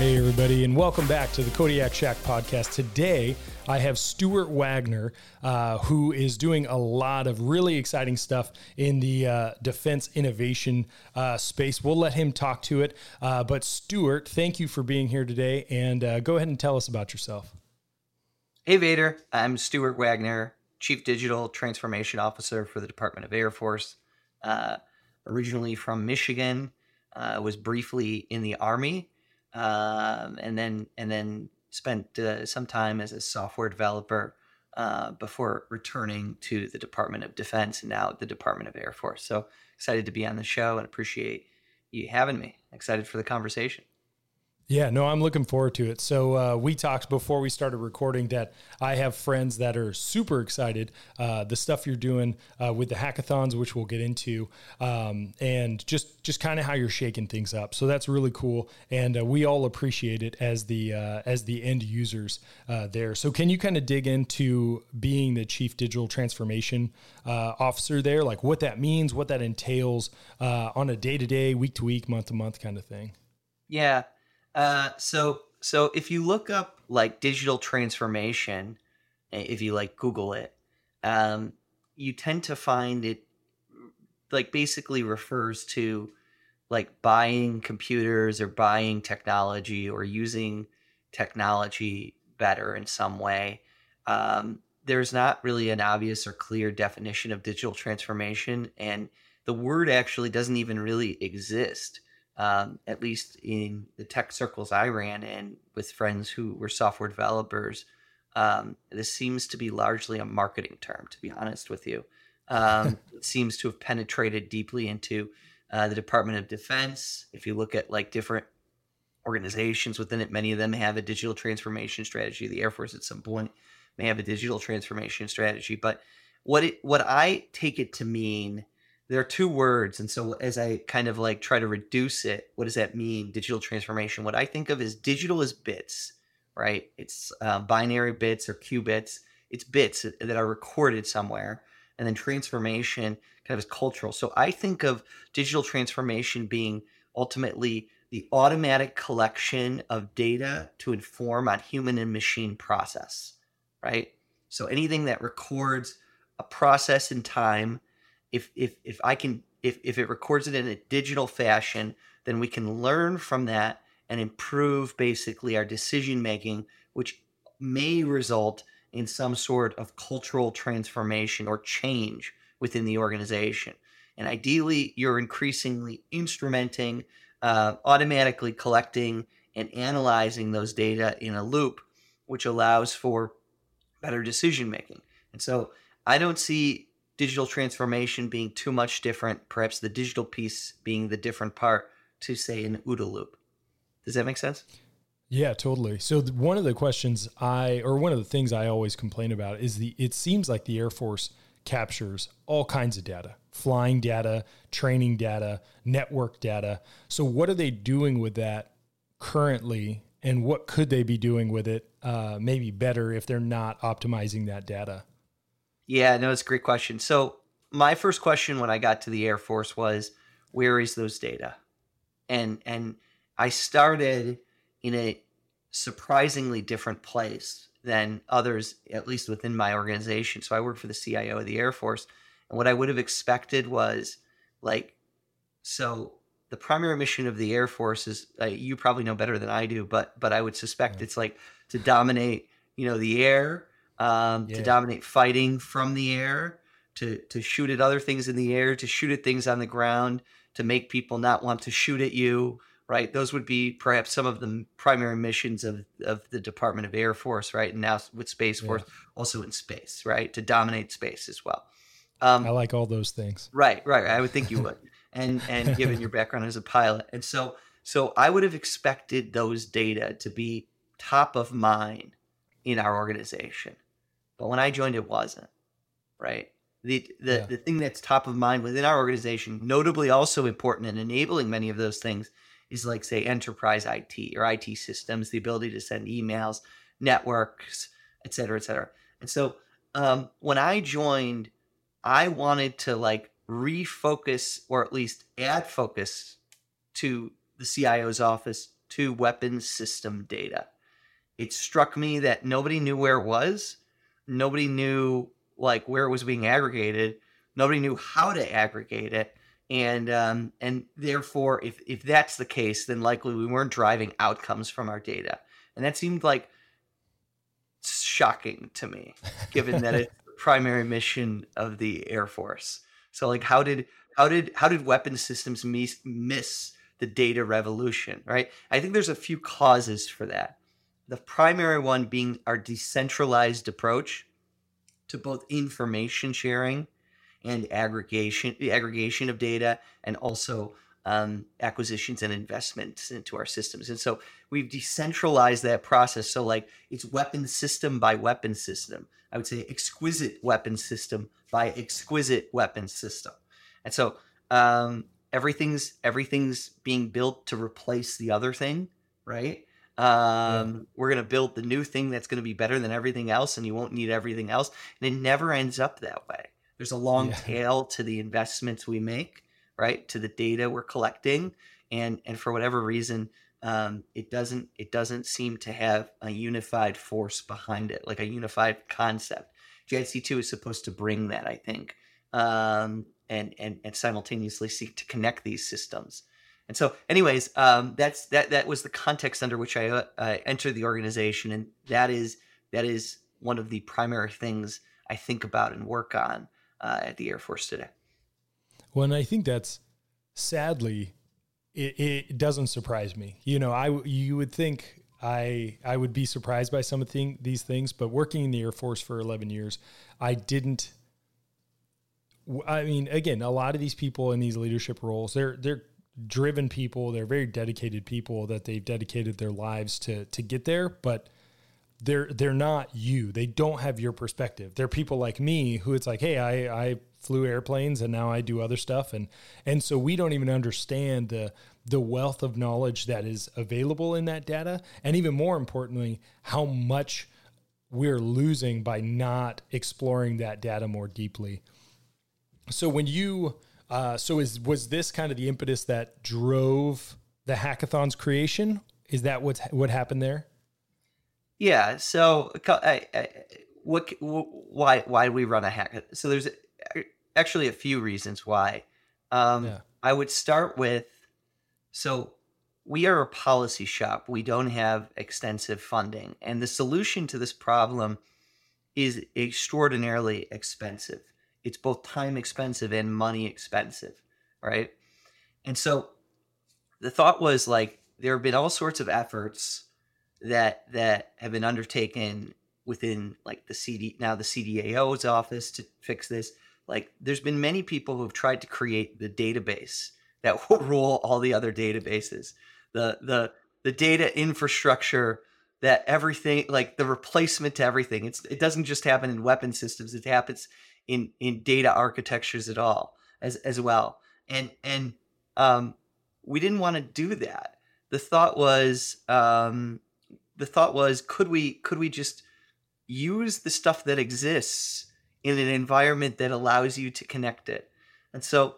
Hey, everybody, and welcome back to the Kodiak Shack podcast. Today, I have Stuart Wagner, uh, who is doing a lot of really exciting stuff in the uh, defense innovation uh, space. We'll let him talk to it. Uh, but, Stuart, thank you for being here today, and uh, go ahead and tell us about yourself. Hey, Vader. I'm Stuart Wagner, Chief Digital Transformation Officer for the Department of Air Force. Uh, originally from Michigan, was briefly in the Army um, and then and then spent uh, some time as a software developer uh, before returning to the Department of Defense and now the Department of Air Force. So excited to be on the show and appreciate you having me. Excited for the conversation. Yeah, no, I'm looking forward to it. So uh, we talked before we started recording that I have friends that are super excited. Uh, the stuff you're doing uh, with the hackathons, which we'll get into, um, and just just kind of how you're shaking things up. So that's really cool, and uh, we all appreciate it as the uh, as the end users uh, there. So can you kind of dig into being the chief digital transformation officer there, like what that means, what that entails on a day to day, week to week, month to month kind of thing? Yeah. Uh, so so if you look up like digital transformation, if you like Google it, um, you tend to find it like basically refers to like buying computers or buying technology or using technology better in some way. Um, there's not really an obvious or clear definition of digital transformation, and the word actually doesn't even really exist um, at least in the tech circles I ran in with friends who were software developers, um, this seems to be largely a marketing term, to be honest with you. Um, it seems to have penetrated deeply into uh, the Department of Defense. If you look at like different organizations within it, many of them have a digital transformation strategy. The Air Force at some point may have a digital transformation strategy. But what it, what I take it to mean there are two words and so as i kind of like try to reduce it what does that mean? Digital transformation. What i think of is digital as bits right? It's uh, binary bits or qubits. It's bits that are recorded somewhere and then transformation kind of is cultural. So i think of digital transformation being ultimately the automatic collection of data to inform on human and machine process right? So anything that records a process in time if if if I can if if it records it in a digital fashion, then we can learn from that and improve basically our decision making, which may result in some sort of cultural transformation or change within the organization. And ideally, you're increasingly instrumenting, uh, automatically collecting and analyzing those data in a loop, which allows for better decision making. And so I don't see digital transformation being too much different, perhaps the digital piece being the different part to say an OODA loop. Does that make sense? Yeah, totally. So one of the questions I, or one of the things I always complain about is the. It seems like the Air Force captures all kinds of data, flying data, training data, network data. So what are they doing with that currently, and what could they be doing with it? Uh, maybe better if they're not optimizing that data. Yeah, no, it's a great question. So my first question when I got to the Air Force was, where is those data? And and I started in a surprisingly different place than others, at least within my organization. So I work for the CIO of the Air Force, and what I would have expected was like, so the primary mission of the Air Force is uh, you probably know better than I do, but but I would suspect yeah. it's like to dominate, you know, the air, um, yeah. to dominate fighting from the air, to to shoot at other things in the air, to shoot at things on the ground, to make people not want to shoot at you, right? Those would be perhaps some of the primary missions of, of the Department of Air Force, right? And now with Space Force, yeah. also in space, right? To dominate space as well. Um, I like all those things. Right, right. I would think you would, and and given your background as a pilot, and so so I would have expected those data to be top of mind in our organization, but when I joined, it wasn't. Right the the, yeah. the thing that's top of mind within our organization, notably also important in enabling many of those things, is like say enterprise IT or IT systems, the ability to send emails, networks, et cetera, et cetera. And so um, when I joined, I wanted to like refocus or at least add focus to the CIO's office to weapons system data. It struck me that nobody knew where it was. Nobody knew like where it was being aggregated. Nobody knew how to aggregate it, and um, and therefore, if if that's the case, then likely we weren't driving outcomes from our data, and that seemed like shocking to me, given that it's the primary mission of the Air Force. So, like, how did how did how did weapon systems miss, miss the data revolution? Right? I think there's a few causes for that. The primary one being our decentralized approach to both information sharing and aggregation the aggregation of data and also um, acquisitions and investments into our systems. And so we've decentralized that process. So like it's weapon system by weapon system. I would say exquisite weapon system by exquisite weapon system. And so um, everything's everything's being built to replace the other thing, right? Um, yeah. We're going to build the new thing that's going to be better than everything else, and you won't need everything else. And it never ends up that way. There's a long yeah. tail to the investments we make, right? To the data we're collecting, and and for whatever reason, um, it doesn't it doesn't seem to have a unified force behind it, like a unified concept. JADC two is supposed to bring that, I think, um, and and and simultaneously seek to connect these systems. And so, anyways, um, that's that. That was the context under which I uh, entered the organization, and that is that is one of the primary things I think about and work on uh, at the Air Force today. Well, and I think that's sadly, it, it doesn't surprise me. You know, I you would think I I would be surprised by some of the, these things, but working in the Air Force for 11 years, I didn't. I mean, again, a lot of these people in these leadership roles, they're they're driven people. They're very dedicated people that they've dedicated their lives to to get there, but they're they're not you. They don't have your perspective. They're people like me who it's like, hey, I I flew airplanes and now I do other stuff and and so we don't even understand the the wealth of knowledge that is available in that data and even more importantly how much we're losing by not exploring that data more deeply. So when you uh, so is was this kind of the impetus that drove the hackathon's creation? Is that what what happened there? Yeah. So, I, I, what? Why? Why do we run a hack? So there's actually a few reasons why. Um, yeah. I would start with so we are a policy shop. We don't have extensive funding, and the solution to this problem is extraordinarily expensive it's both time expensive and money expensive, right? And so the thought was like there have been all sorts of efforts that that have been undertaken within like the CD now the CDAO's office to fix this. Like there's been many people who have tried to create the database that will rule all the other databases. The the the data infrastructure that everything like the replacement to everything it's it doesn't just happen in weapon systems it happens in in data architectures at all as as well. And and um we didn't want to do that. The thought was um the thought was could we could we just use the stuff that exists in an environment that allows you to connect it? And so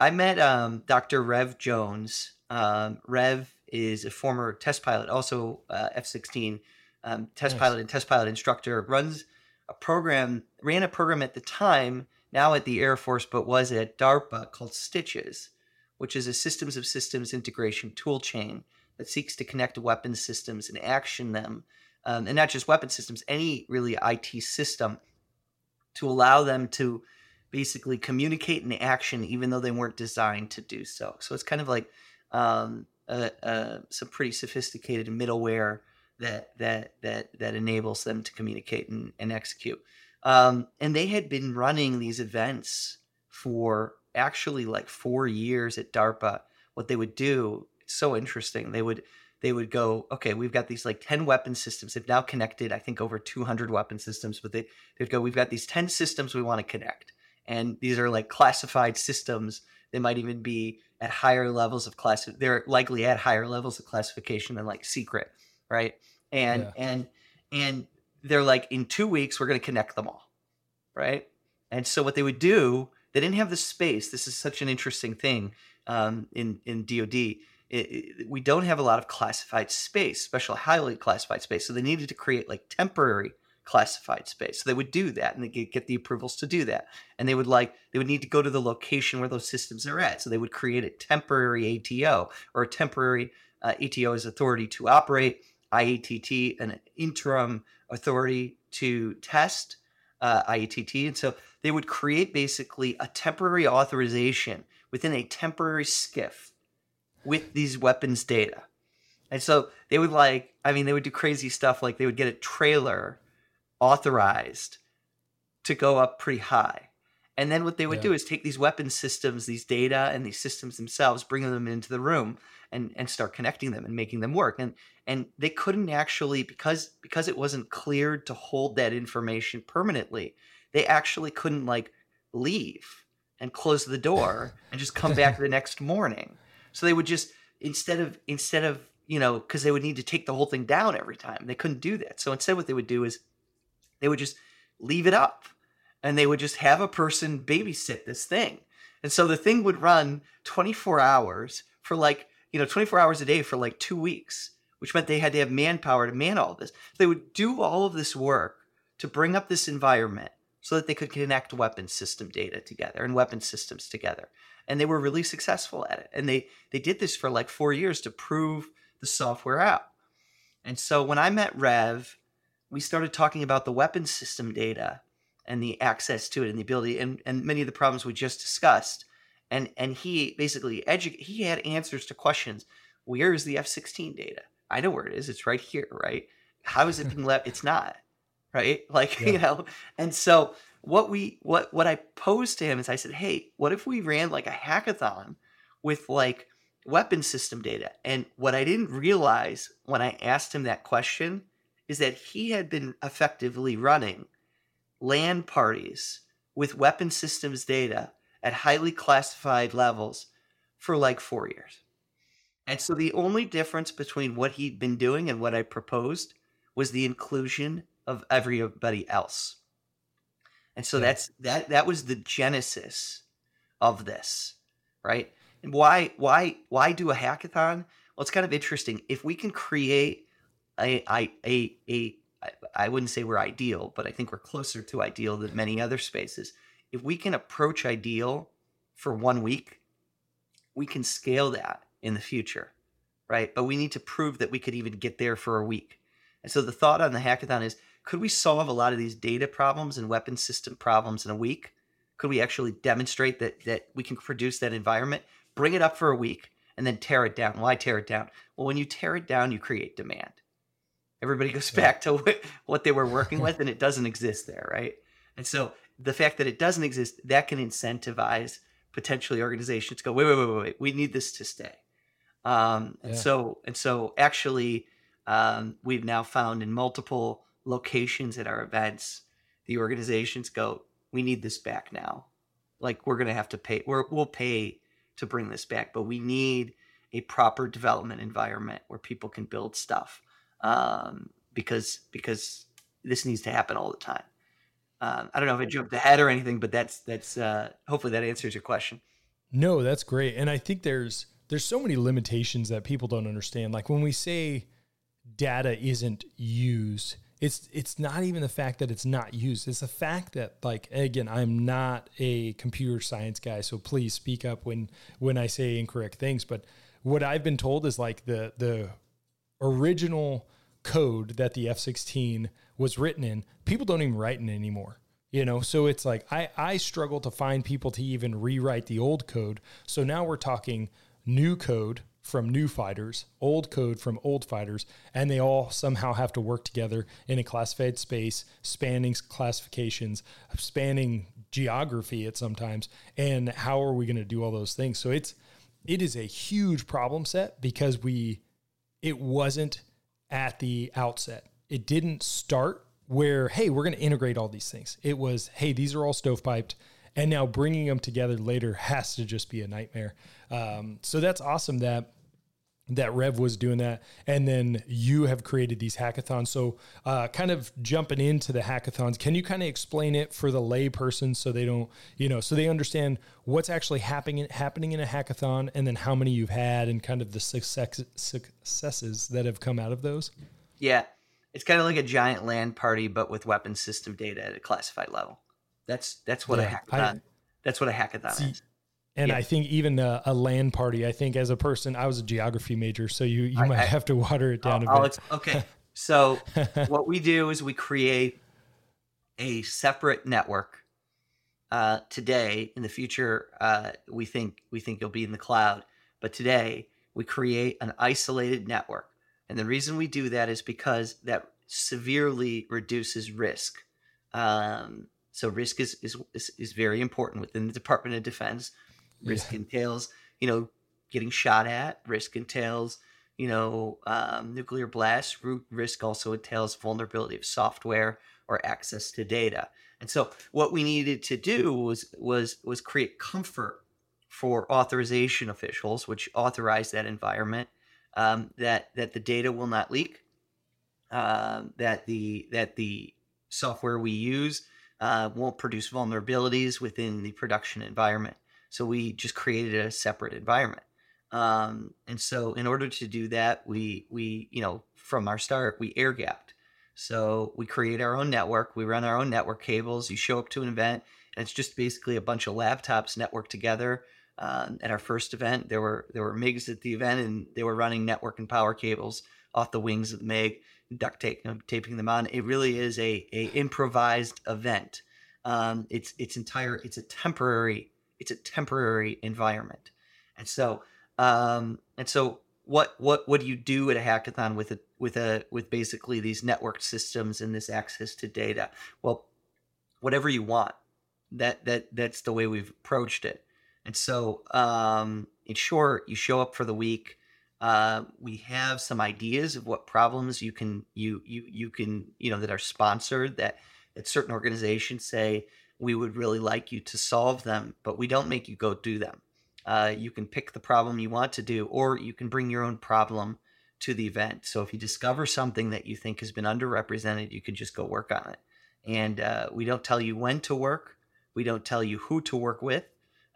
i met um, dr rev jones. Um, rev is a former test pilot, also uh, F 16 um, test nice. pilot and test pilot instructor, runs a program, ran a program at the time, now at the Air Force, but was at DARPA called Stitches, which is a systems of systems integration tool chain that seeks to connect weapon systems and action them. Um, and not just weapon systems, any really IT system to allow them to basically communicate and action even though they weren't designed to do so. So it's kind of like um, some pretty sophisticated middleware that that that that enables them to communicate and, and execute. Um, and they had been running these events for actually like four years at DARPA. What they would do, it's so interesting. They would they would go, okay, we've got these like 10 weapon systems. They've now connected, I think, over 200 weapon systems, but they, they'd go, we've got these 10 systems we want to connect. And these are like classified systems. They might even be at higher levels of class they're likely at higher levels of classification than like secret right and yeah. and and they're like in two weeks we're going to connect them all right and so what they would do they didn't have the space this is such an interesting thing um, in in dod it, it, we don't have a lot of classified space special highly classified space so they needed to create like temporary classified space. So they would do that and they could get the approvals to do that. And they would like, they would need to go to the location where those systems are at. So they would create a temporary ATO or a temporary uh, ATO authority to operate, IATT, an interim authority to test uh, IATT. And so they would create basically a temporary authorization within a temporary SCIF with these weapons data. And so they would like, I mean, they would do crazy stuff like they would get a trailer authorized to go up pretty high. And then what they would yeah. do is take these weapon systems, these data and these systems themselves, bring them into the room and, and start connecting them and making them work. And and they couldn't actually because because it wasn't cleared to hold that information permanently, they actually couldn't like leave and close the door and just come back the next morning. So they would just instead of instead of you know because they would need to take the whole thing down every time they couldn't do that. So instead, what they would do is they would just leave it up and they would just have a person babysit this thing. And so the thing would run 24 hours for like, you know, 24 hours a day for like two weeks, which meant they had to have manpower to man all this. They would do all of this work to bring up this environment so that they could connect weapon system data together and weapon systems together. And they were really successful at it. And they they did this for like 4 years to prove the software out. And so when I met Rev we started talking about the weapon system data and the access to it and the ability and, and many of the problems we just discussed. And and he basically edu- he had answers to questions. Where is the F-16 data? I know where it is. It's right here, right? How is it being left? It's not, right? Like, yeah. you know, and so what we what what I posed to him is I said, hey, what if we ran like a hackathon with like weapon system data? And what I didn't realize when I asked him that question is that he had been effectively running LAN parties with weapon systems data at highly classified levels for like four years. And so the only difference between what he'd been doing and what I proposed was the inclusion of everybody else. And so yeah. that's that that was the genesis of this, right? And why why why do a hackathon? Well, it's kind of interesting. If we can create a, a, a, a, I wouldn't say we're ideal, but I think we're closer to ideal than many other spaces. If we can approach ideal for one week, we can scale that in the future, right? But we need to prove that we could even get there for a week. And so the thought on the hackathon is could we solve a lot of these data problems and weapon system problems in a week? Could we actually demonstrate that that we can produce that environment, bring it up for a week, and then tear it down? Why tear it down? Well, when you tear it down, you create demand. Everybody goes back to what they were working with, and it doesn't exist there, right? And so the fact that it doesn't exist, that can incentivize potentially organizations to go, wait, wait, wait, wait, wait. we need this to stay. Um, and Yeah. so and so actually, um, we've now found in multiple locations at our events, the organizations go, "We need this back now. Like we're gonna have to pay. We're, we'll pay to bring this back, but we need a proper development environment where people can build stuff um, because because this needs to happen all the time." Um, I don't know if I jumped ahead or anything, but that's that's uh, hopefully that answers your question. No, that's great. And I think there's there's so many limitations that people don't understand. Like when we say data isn't used, it's it's not even the fact that it's not used. It's the fact that like again, I'm not a computer science guy, so please speak up when when I say incorrect things, but what I've been told is like the the original code that the F16 was written in, people don't even write in anymore. You know, so it's like I, I struggle to find people to even rewrite the old code. So now we're talking new code from new fighters, old code from old fighters, and they all somehow have to work together in a classified space, spanning classifications, spanning geography at sometimes. And how are we going to do all those things? So it's it is a huge problem set because we it wasn't at the outset. It didn't start where, hey, we're going to integrate all these things. It was, hey, these are all stovepiped. And now bringing them together later has to just be a nightmare. Um, so that's awesome that that Rev was doing that, and then you have created these hackathons. So, uh, kind of jumping into the hackathons, can you kind of explain it for the layperson so they don't, you know, so they understand what's actually happening happening in a hackathon, and then how many you've had, and kind of the success, successes that have come out of those? Yeah, it's kind of like a giant LAN party, but with weapon system data at a classified level. That's that's what Yeah, a I- hackathon. that's what a hackathon See, is. And Yeah. I think even a, a LAN party, I think as a person, I was a geography major, so you you I- might I- have to water it down I'll- I'll a ex- okay, so what we do is we create a separate network. Uh, today, in the future, uh, we think we think it'll be in the cloud. But today, we create an isolated network, and the reason we do that is because that severely reduces risk. Um, so risk is, is is is very important within the Department of Defense. Risk entails, you know, getting shot at. Risk entails, you know, um, nuclear blast. Risk also entails vulnerability of software or access to data. And so, what we needed to do was was was create comfort for authorization officials, which authorize that environment, um, that that the data will not leak, um, that the that the software we use uh, won't produce vulnerabilities within the production environment. So we just created a separate environment. Um, and so in order to do that, we we you know from our start we air gapped. So we create our own network. We run our own network cables. You show up to an event, and it's just basically a bunch of laptops networked together. Um, at our first event, there were there were MIGs at the event, and they were running network and power cables off the wings of the MIG, duct tape, taping them on. It really is a a improvised event. Um, it's it's entire. It's a temporary. It's a temporary environment, and so um, and so what what what do you do at a hackathon with a with a with basically these networked systems and this access to data? Well, whatever you want. That that that's the way we've approached it. And so, um, in short, you show up for the week. Uh, we have some ideas of what problems you can you you you can you know that are sponsored that that certain organizations say we would really like you to solve them, but we don't make you go do them. Uh, you can pick the problem you want to do, or you can bring your own problem to the event. So if you discover something that you think has been underrepresented, you can just go work on it. And uh, we don't tell you when to work. We don't tell you who to work with.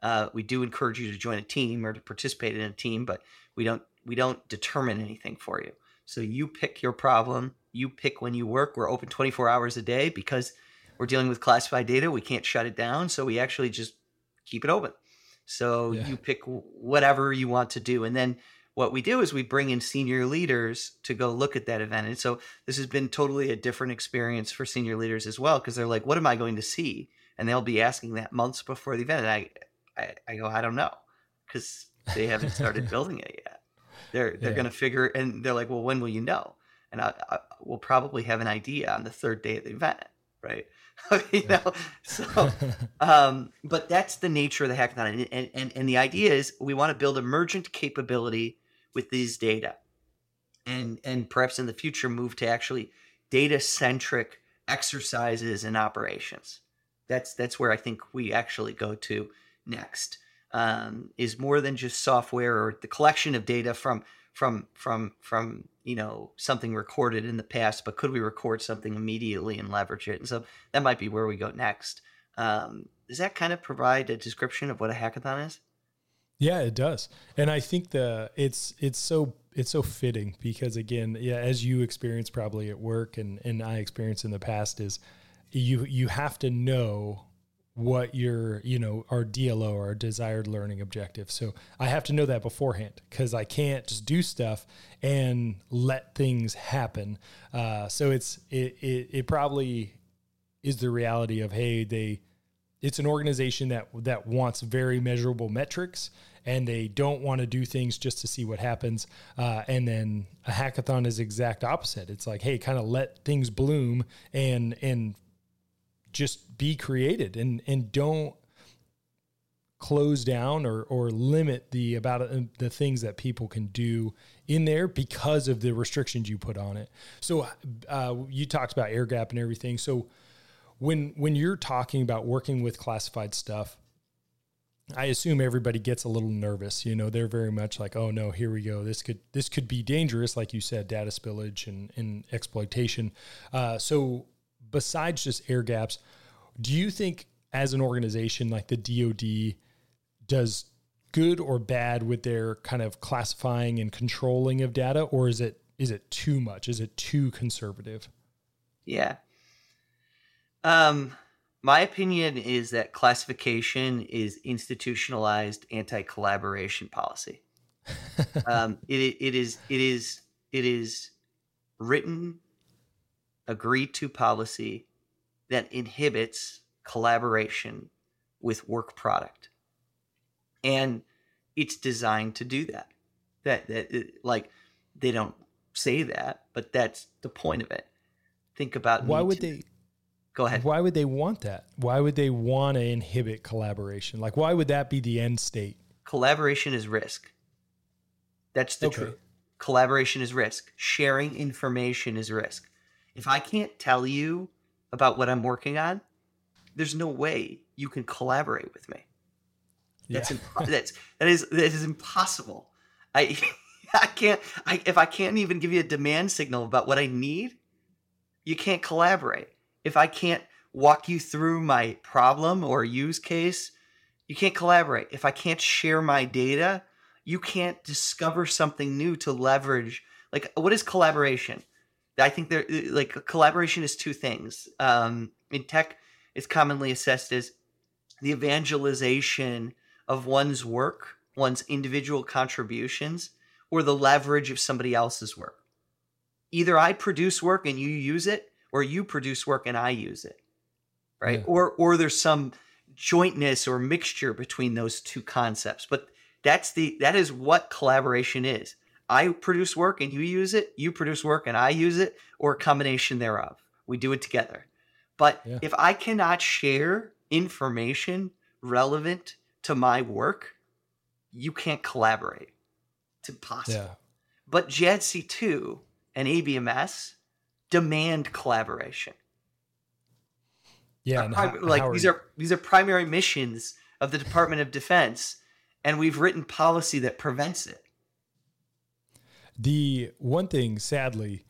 Uh, we do encourage you to join a team or to participate in a team, but we don't we don't determine anything for you. So you pick your problem. You pick when you work. We're open 24 hours a day because we're dealing with classified data. We can't shut it down, so we actually just keep it open. So Yeah. you pick whatever you want to do, and then what we do is we bring in senior leaders to go look at that event. And so this has been totally a different experience for senior leaders as well because they're like, "What am I going to see?" And they'll be asking that months before the event. And I, I, I go, "I don't know," because they haven't started building it yet. They're they're Yeah. going to figure, and they're like, "Well, when will you know?" And I, I we'll probably have an idea on the third day of the event, right? you know, so um, but that's the nature of the hackathon, and, and and and the idea is we want to build emergent capability with these data and and perhaps in the future move to actually data centric exercises and operations that's that's where i think we actually go to next um, is more than just software or the collection of data from from from from you know something recorded in the past but could we record something immediately and leverage it? And so that might be where we go next. Um, does that kind of provide a description of what a hackathon is? Yeah it does. And i think the it's it's so it's so fitting because again yeah as you experience probably at work and and i experienced in the past is you you have to know what your you know our DLO our desired learning objective. So I have to know that beforehand because I can't just do stuff and let things happen. Uh, so it's it, it it probably is the reality of hey they it's an organization that that wants very measurable metrics and they don't want to do things just to see what happens. Uh, and then a hackathon is exact opposite. It's like, hey, kind of let things bloom and and just be created and and don't close down or or limit the about uh, the things that people can do in there because of the restrictions you put on it. So uh, you talked about air gap and everything. So when when you're talking about working with classified stuff, I assume everybody gets a little nervous. You know, they're very much like, "Oh no, here we go. This could this could be dangerous," like you said, data spillage and, and exploitation. Uh, so besides just air gaps, do you think as an organization like the DoD does good or bad with their kind of classifying and controlling of data, or is it is it too much? Is it too conservative? Yeah. Um, my opinion is that classification is institutionalized anti-collaboration policy. um, it, it is it is it is written agreed to policy that inhibits collaboration with work product. And it's designed to do that. That, that it, like they don't say that, but that's the point of it. Think about why would to, they go ahead. Why would they want that? Why would they want to inhibit collaboration? Like why would that be the end state? Collaboration is risk. That's the okay. truth. Collaboration is risk. Sharing information is risk. If I can't tell you about what I'm working on, there's no way you can collaborate with me. That's yeah. impo- that's that is that is impossible. I I can't I if I can't even give you a demand signal about what I need, you can't collaborate. If I can't walk you through my problem or use case, you can't collaborate. If I can't share my data, you can't discover something new to leverage. Like what is collaboration? I think there like collaboration is two things. Um, in tech, it's commonly assessed as the evangelization of one's work, one's individual contributions, or the leverage of somebody else's work. Either I produce work and you use it, or you produce work and I use it. Right? Yeah. Or or there's some jointness or mixture between those two concepts. But that's the that is what collaboration is. I produce work and you use it, you produce work and I use it, or a combination thereof. We do it together. But yeah. if I cannot share information relevant to my work, you can't collaborate. It's impossible. Yeah. But JADC2 and ABMS demand collaboration. Yeah, prim- like these are these are primary missions of the Department of Defense, and we've written policy that prevents it. The one thing, sadly,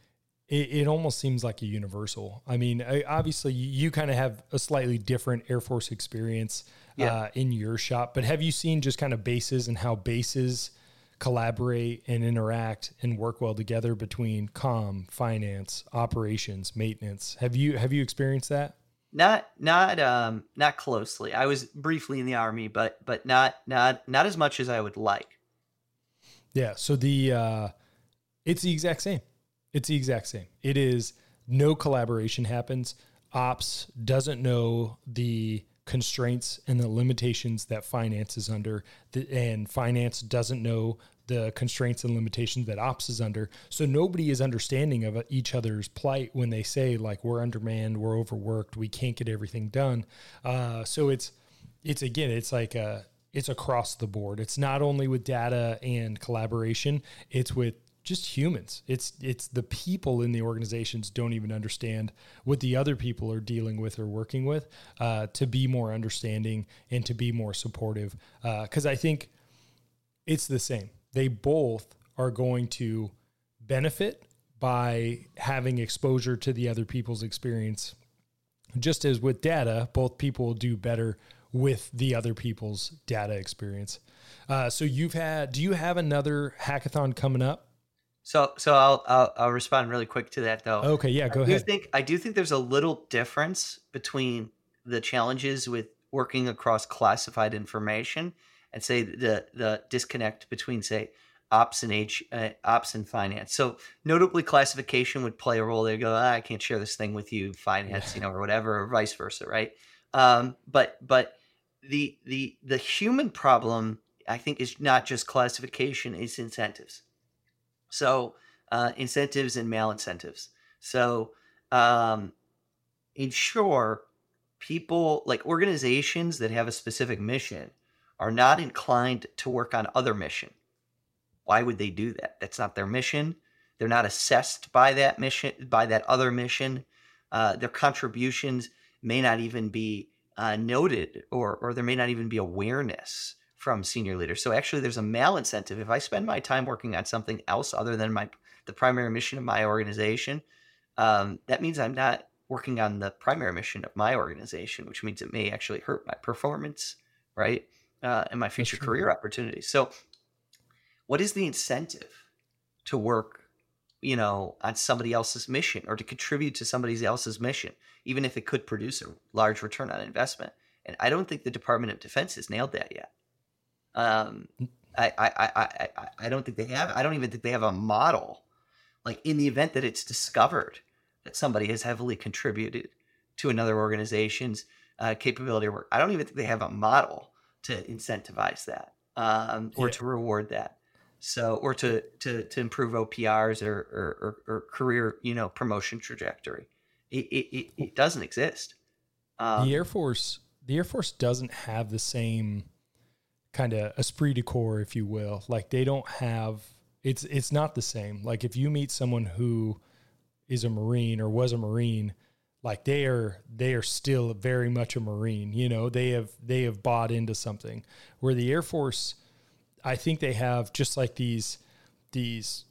it, it almost seems like a universal. I mean, I, obviously, you, you kind of have a slightly different Air Force experience yeah. uh, in your shop, but have you seen just kind of bases and how bases collaborate and interact and work well together between com, finance, operations, maintenance? Have you have you experienced that? Not not um not closely. I was briefly in the army, but but not not not as much as I would like. Yeah. So the uh, it's the exact same. It's the exact same. It is no collaboration happens. Ops doesn't know the constraints and the limitations that finance is under, and finance doesn't know the constraints and limitations that ops is under. So nobody is understanding of each other's plight when they say like we're undermanned, we're overworked, we can't get everything done. Uh, so it's it's again, it's like a it's across the board. It's not only with data and collaboration, it's with just humans. It's it's the people in the organizations don't even understand what the other people are dealing with or working with uh, to be more understanding and to be more supportive. Because uh, I think it's the same. They both are going to benefit by having exposure to the other people's experience. Just as with data, both people will do better with the other people's data experience. Uh, so you've had, do you have another hackathon coming up? So, so I'll, I'll, I'll respond really quick to that though. Okay, yeah, go I ahead. Do think I do think there's a little difference between the challenges with working across classified information and say the the disconnect between say ops and H uh, ops and finance. So notably, classification would play a role. They go, ah, I can't share this thing with you, finance, you know, or whatever, or vice versa, right? Um, but but the the the human problem, I think, is not just classification; it's incentives. So uh, incentives and malincentives. So um, ensure people like organizations that have a specific mission are not inclined to work on other mission. Why would they do that? That's not their mission. They're not assessed by that mission, by that other mission. Uh, their contributions may not even be uh, noted, or or there may not even be awareness from senior leaders. So actually, there's a malincentive. If I spend my time working on something else other than my the primary mission of my organization, um, that means I'm not working on the primary mission of my organization, which means it may actually hurt my performance, right, uh, and my future career opportunities. So, what is the incentive to work, you know, on somebody else's mission or to contribute to somebody else's mission, even if it could produce a large return on investment? And I don't think the Department of Defense has nailed that yet. Um, I, I, I, I, I don't think they have. I don't even think they have a model. Like in the event that it's discovered that somebody has heavily contributed to another organization's uh, capability work, I don't even think they have a model to incentivize that um, or yeah. to reward that. So, or to to to improve OPRs or or, or, or career, you know, promotion trajectory. It it, it, it doesn't exist. Um, the Air Force, the Air Force doesn't have the same kind of esprit de corps, if you will. Like they don't have it's it's not the same. Like if you meet someone who is a Marine or was a Marine, like they are they are still very much a Marine. You know, they have they have bought into something. Where the Air Force, I think they have just like these these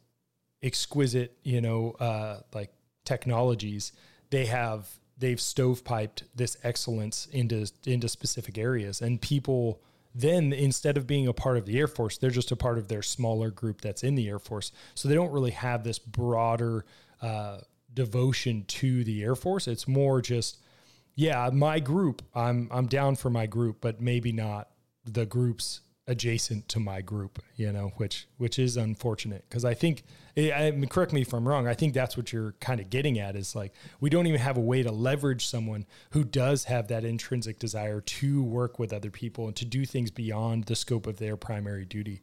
exquisite, you know, uh, like technologies. They have they've stovepiped this excellence into into specific areas, and people then instead of being a part of the Air Force, they're just a part of their smaller group that's in the Air Force. So they don't really have this broader uh, devotion to the Air Force. It's more just, yeah, my group. I'm I'm down for my group, but maybe not the groups adjacent to my group, you know, which which is unfortunate because I think, I mean, correct me if I'm wrong. I think that's what you're kind of getting at is like we don't even have a way to leverage someone who does have that intrinsic desire to work with other people and to do things beyond the scope of their primary duty.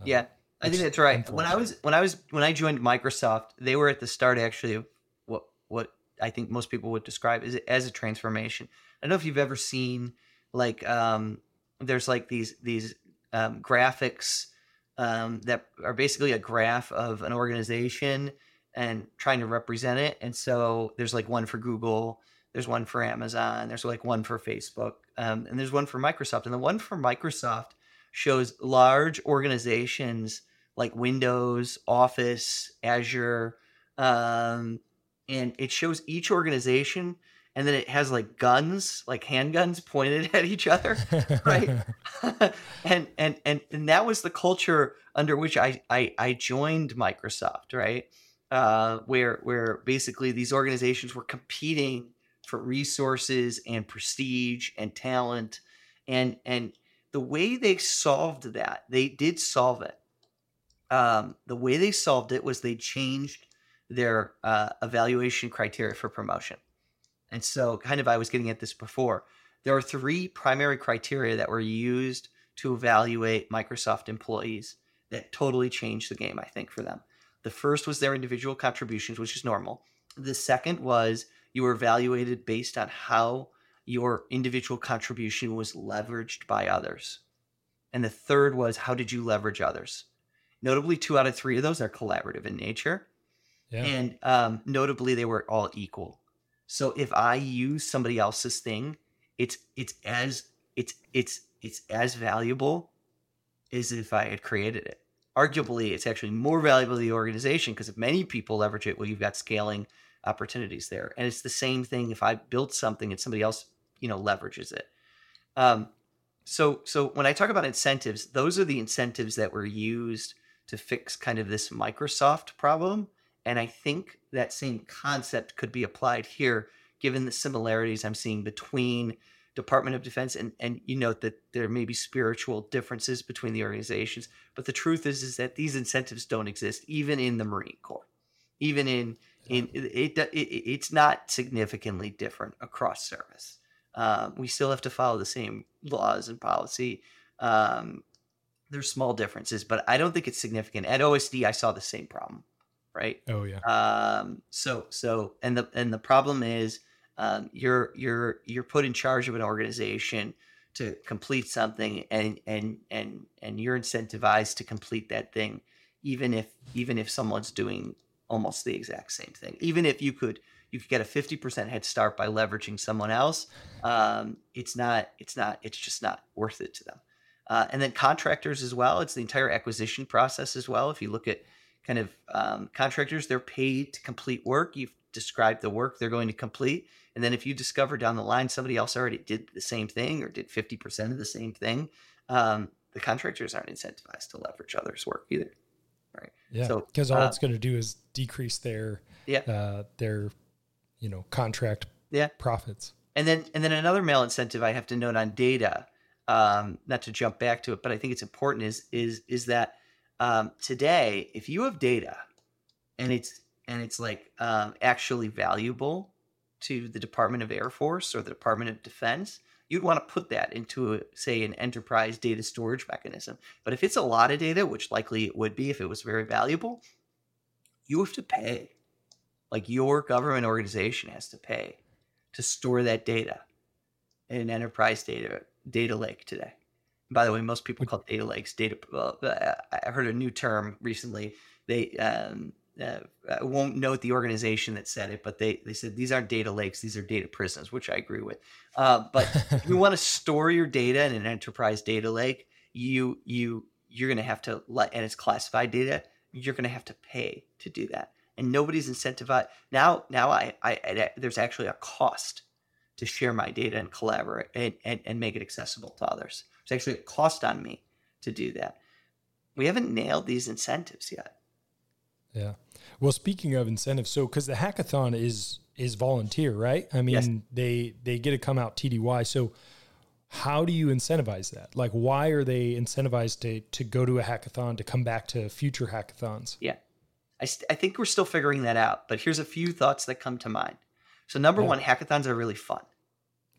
Uh, yeah, I think that's right. When I was when I was when I joined Microsoft, they were at the start actually of what what I think most people would describe as as a transformation. I don't know if you've ever seen like um, there's like these these um, graphics um, that are basically a graph of an organization and trying to represent it. And so there's like one for Google, there's one for Amazon, there's like one for Facebook, um, and there's one for Microsoft. And the one for Microsoft shows large organizations like Windows, Office, Azure, um, and it shows each organization and then it has like guns, like handguns pointed at each other, right? and, and and and that was the culture under which I I, I joined Microsoft, right? Uh, where where basically these organizations were competing for resources and prestige and talent, and and the way they solved that, they did solve it. Um, the way they solved it was they changed their uh, evaluation criteria for promotion. And so, kind of, I was getting at this before. There are three primary criteria that were used to evaluate Microsoft employees that totally changed the game, I think, for them. The first was their individual contributions, which is normal. The second was you were evaluated based on how your individual contribution was leveraged by others. and the third was how did you leverage others? Notably, two out of three of those are collaborative in nature. Yeah. And um, notably, they were all equal. So if I use somebody else's thing, it's it's as it's it's it's as valuable as if I had created it. Arguably, it's actually more valuable to the organization because if many people leverage it, well, you've got scaling opportunities there. And it's the same thing if I built something and somebody else, you know, leverages it. Um, so so when I talk about incentives, those are the incentives that were used to fix kind of this Microsoft problem. And I think that same concept could be applied here, given the similarities I'm seeing between Department of Defense and and you note that there may be spiritual differences between the organizations, but the truth is is that these incentives don't exist even in the Marine Corps, even in in it, it, it it's not significantly different across service. Um, we still have to follow the same laws and policy. Um, there's small differences, but I don't think it's significant. At OSD, I saw the same problem, right? Oh yeah. Um, so so and the and the problem is um, you're you're you're put in charge of an organization to complete something, and and and and you're incentivized to complete that thing, even if even if someone's doing almost the exact same thing. Even if you could you could get a 50% head start by leveraging someone else um, it's not it's not it's just not worth it to them uh, and then contractors as well it's the entire acquisition process as well if you look at kind of um, contractors they're paid to complete work. You've described the work they're going to complete. And then if you discover down the line somebody else already did the same thing or did 50% of the same thing um, the contractors aren't incentivized to leverage others work either right? Yeah so because all uh, it's going to do is decrease their yeah. uh, their you know contract yeah. profits. And then and then another malincentive I have to note on data, um, not to jump back to it, but I think it's important is is is that um, today if you have data and it's and it's like um, actually valuable to the Department of Air Force or the Department of Defense, you'd want to put that into a, say an enterprise data storage mechanism. But if it's a lot of data, which likely it would be if it was very valuable, you have to pay like your government organization has to pay to store that data in an enterprise data data lake today. By the way, most people call data lakes data. Well, uh, I heard a new term recently. They um, uh, I won't note the organization that said it, but they they said these aren't data lakes; these are data prisons, which I agree with. Uh, but if you want to store your data in an enterprise data lake, you you you're going to have to let, and it's classified data. You're going to have to pay to do that and nobody's incentivized now now I, I, I, there's actually a cost to share my data and collaborate and, and, and make it accessible to others there's actually a cost on me to do that we haven't nailed these incentives yet yeah well speaking of incentives so because the hackathon is is volunteer right i mean yes. they they get to come out tdy so how do you incentivize that like why are they incentivized to to go to a hackathon to come back to future hackathons yeah I, st- I think we're still figuring that out, but here's a few thoughts that come to mind. So number yeah. one, hackathons are really fun.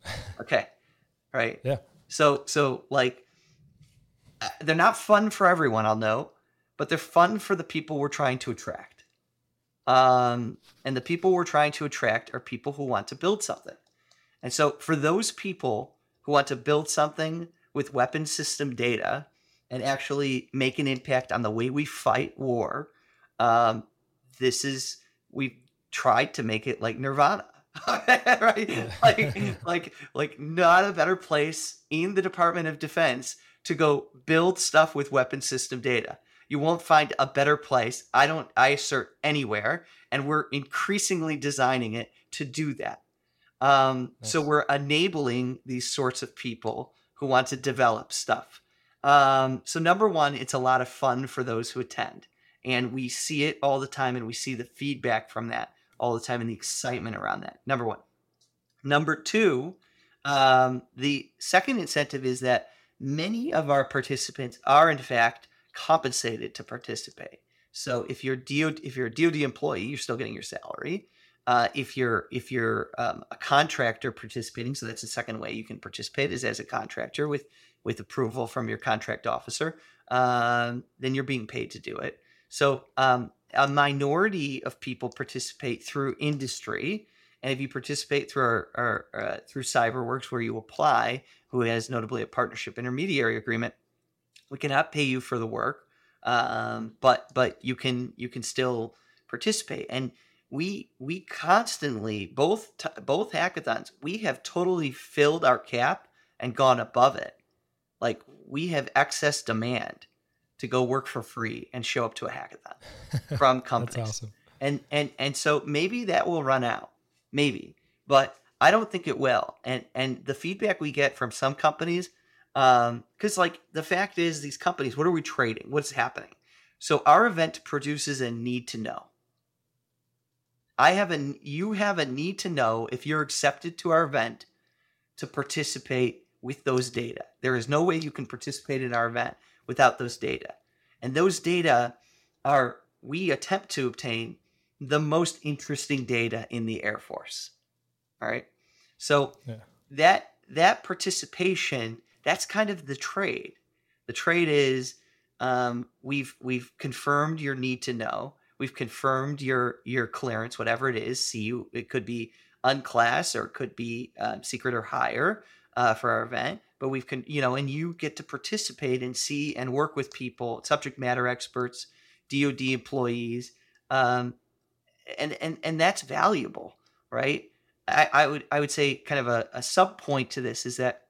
Okay, right? Yeah. So so like uh, they're not fun for everyone, I'll know, but they're fun for the people we're trying to attract. Um, and the people we're trying to attract are people who want to build something. And so for those people who want to build something with weapon system data and actually make an impact on the way we fight war um, this is we've tried to make it like Nirvana. right? Like like like not a better place in the Department of Defense to go build stuff with weapon system data. You won't find a better place. I don't I assert anywhere and we're increasingly designing it to do that. Um, nice. so we're enabling these sorts of people who want to develop stuff. Um, so number one, it's a lot of fun for those who attend and we see it all the time and we see the feedback from that all the time and the excitement around that number one. Number two um, the second incentive is that many of our participants are in fact compensated to participate. So if you're DOD, if you're a DoD employee you're still getting your salary. Uh, if you're if you're um, a contractor participating so that's the second way you can participate is as a contractor with with approval from your contract officer um, then you're being paid to do it. So um, a minority of people participate through industry. And if you participate through our, our uh, through CyberWorks, where you apply, who has notably a partnership intermediary agreement, we cannot pay you for the work, um, but but you can you can still participate. And we we constantly both t- both hackathons we have totally filled our cap and gone above it. Like we have excess demand to go work for free and show up to a hackathon from companies. That's awesome. And and and so maybe that will run out. Maybe. But I don't think it will. And and the feedback we get from some companies um cuz like the fact is these companies what are we trading? What's happening? So our event produces a need to know. I have a you have a need to know if you're accepted to our event to participate with those data. There is no way you can participate in our event without those data. And those data are, we attempt to obtain the most interesting data in the Air Force. All right. So yeah. that that participation, that's kind of the trade. The trade is um, we've we've confirmed your need to know. We've confirmed your your clearance, whatever it is. See, it could be unclass or it could be um, secret or higher uh, for our event but we've con- you know and you get to participate and see and work with people subject matter experts dod employees um, and and and that's valuable right? I, I would i would say kind of a, a sub point to this is that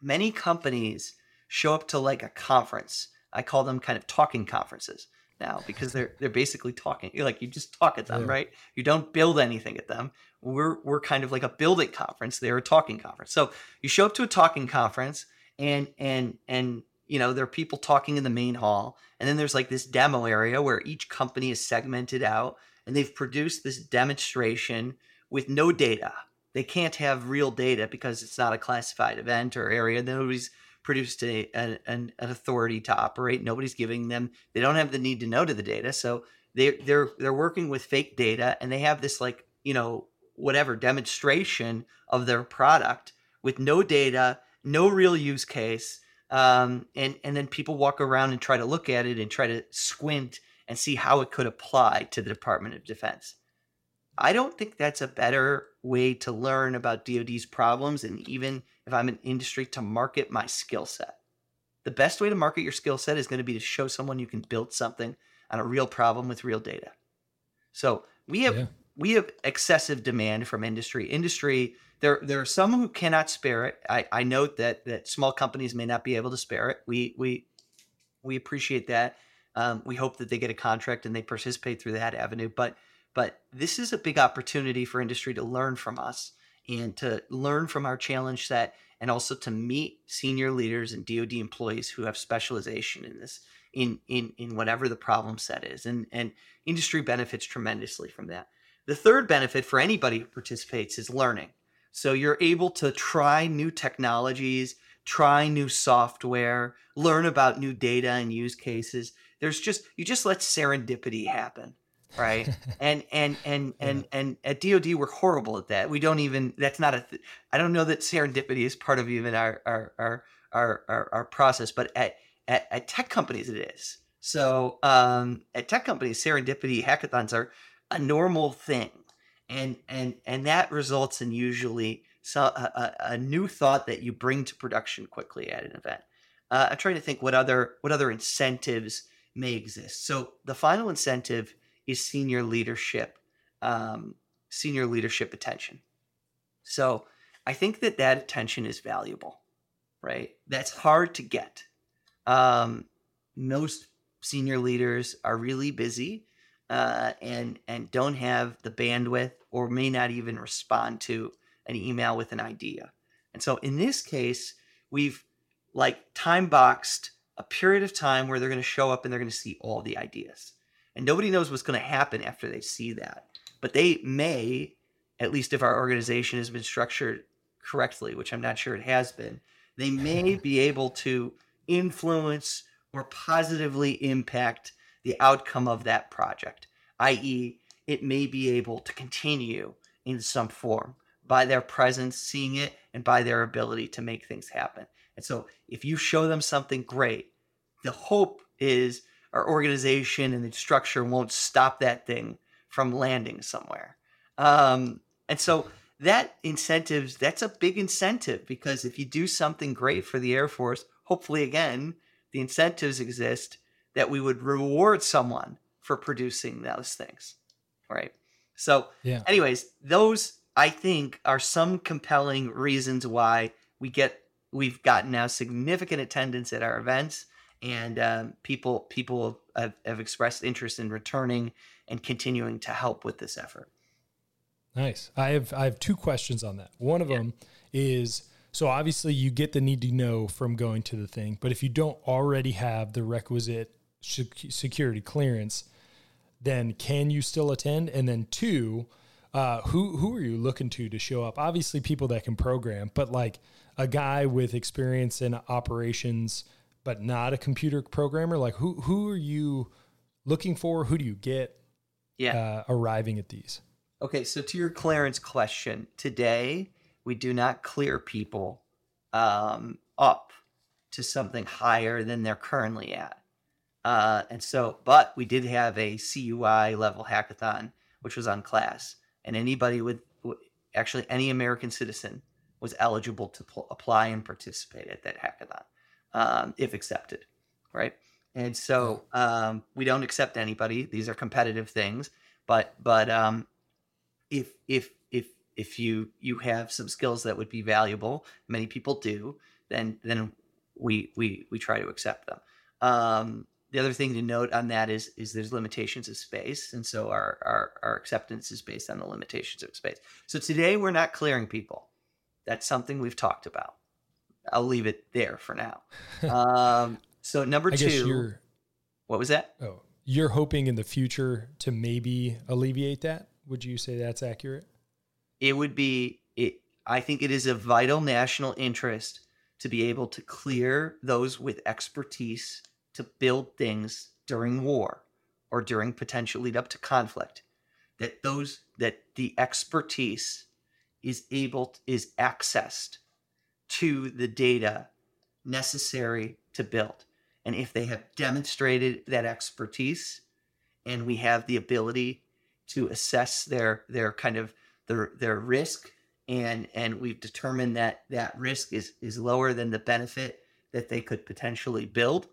many companies show up to like a conference. I call them kind of talking conferences now because they're they're basically talking You're like you just talk at them yeah. right? You don't build anything at them. We're we're kind of like a building conference. They're a talking conference. So you show up to a talking conference and and and you know there are people talking in the main hall. And then there's like this demo area where each company is segmented out and they've produced this demonstration with no data. They can't have real data because it's not a classified event or area. Nobody's produced a, an, an authority to operate nobody's giving them they don't have the need to know to the data so they they're they're working with fake data and they have this like you know whatever demonstration of their product with no data, no real use case. Um, and, and then people walk around and try to look at it and try to squint and see how it could apply to the Department of Defense. I don't think that's a better way to learn about DoD's problems, and even if I'm an industry, to market my skill set. The best way to market your skill set is going to be to show someone you can build something on a real problem with real data. So we have yeah we have excessive demand from industry. Industry, there there are some who cannot spare it. I, I note that that small companies may not be able to spare it. We we we appreciate that. Um, we hope that they get a contract and they participate through that avenue. But but this is a big opportunity for industry to learn from us and to learn from our challenge set and also to meet senior leaders and DoD employees who have specialization in this in in in whatever the problem set is and and industry benefits tremendously from that the third benefit for anybody who participates is learning. So you're able to try new technologies, try new software, learn about new data and use cases. There's just you just let serendipity happen, right? and and and and and at DoD we're horrible at that. We don't even that's not a th- I don't know that serendipity is part of even our our our our our, our process, but at, at at tech companies it is. So um, at tech companies, serendipity hackathons are a normal thing and and and that results in usually so, a, a, new thought that you bring to production quickly at an event uh, i'm trying to think what other what other incentives may exist so the final incentive is senior leadership um, senior leadership attention so i think that that attention is valuable right that's hard to get um, most senior leaders are really busy uh, and and don't have the bandwidth or may not even respond to an email with an idea. And so in this case, we've like time boxed a period of time where they're going to show up and they're going to see all the ideas. And nobody knows what's going to happen after they see that. But they may, at least if our organization has been structured correctly, which I'm not sure it has been, they may be able to influence or positively impact the outcome of that project, i.e., it may be able to continue in some form by their presence, seeing it, and by their ability to make things happen. And so, if you show them something great, the hope is our organization and the structure won't stop that thing from landing somewhere. Um, and so, that incentives, that's a big incentive because if you do something great for the Air Force, hopefully, again, the incentives exist that we would reward someone for producing those things. Right. So, Yeah. anyways, those I think are some compelling reasons why we get we've gotten now significant attendance at our events, and um, people people have, have expressed interest in returning and continuing to help with this effort. Nice. I have I have two questions on that. One of them is so obviously you get the need to know from going to the thing, but if you don't already have the requisite security clearance, then can you still attend? And then two, uh, who who are you looking to to show up? Obviously, people that can program, but like a guy with experience in operations, but not a computer programmer. Like who who are you looking for? Who do you get Yeah. uh, arriving at these? Okay, so to your clearance question, today we do not clear people um, up to something higher than they're currently at. Uh, and so, but we did have a CUI level hackathon, which was unclass, and anybody with actually any American citizen was eligible to pl- apply and participate at that hackathon um, if accepted, right? And so um, we don't accept anybody; these are competitive things. But but um, if if if if you you have some skills that would be valuable, many people do, then then we we we try to accept them. Um, the other thing to note on that is is there's limitations of space, and so our our our acceptance is based on the limitations of space. So today we're not clearing people. That's something we've talked about. I'll leave it there for now. Um, so number two, what was that? Oh, you're hoping in the future to maybe alleviate that? Would you say that's accurate? it would be it i think it is a vital national interest to be able to clear those with expertise to build things during war or during potential lead up to conflict that those that the expertise is able is accessed to the data necessary to build. And if they have demonstrated that expertise and we have the ability to assess their their kind of their their risk and and we've determined that that risk is is lower than the benefit that they could potentially build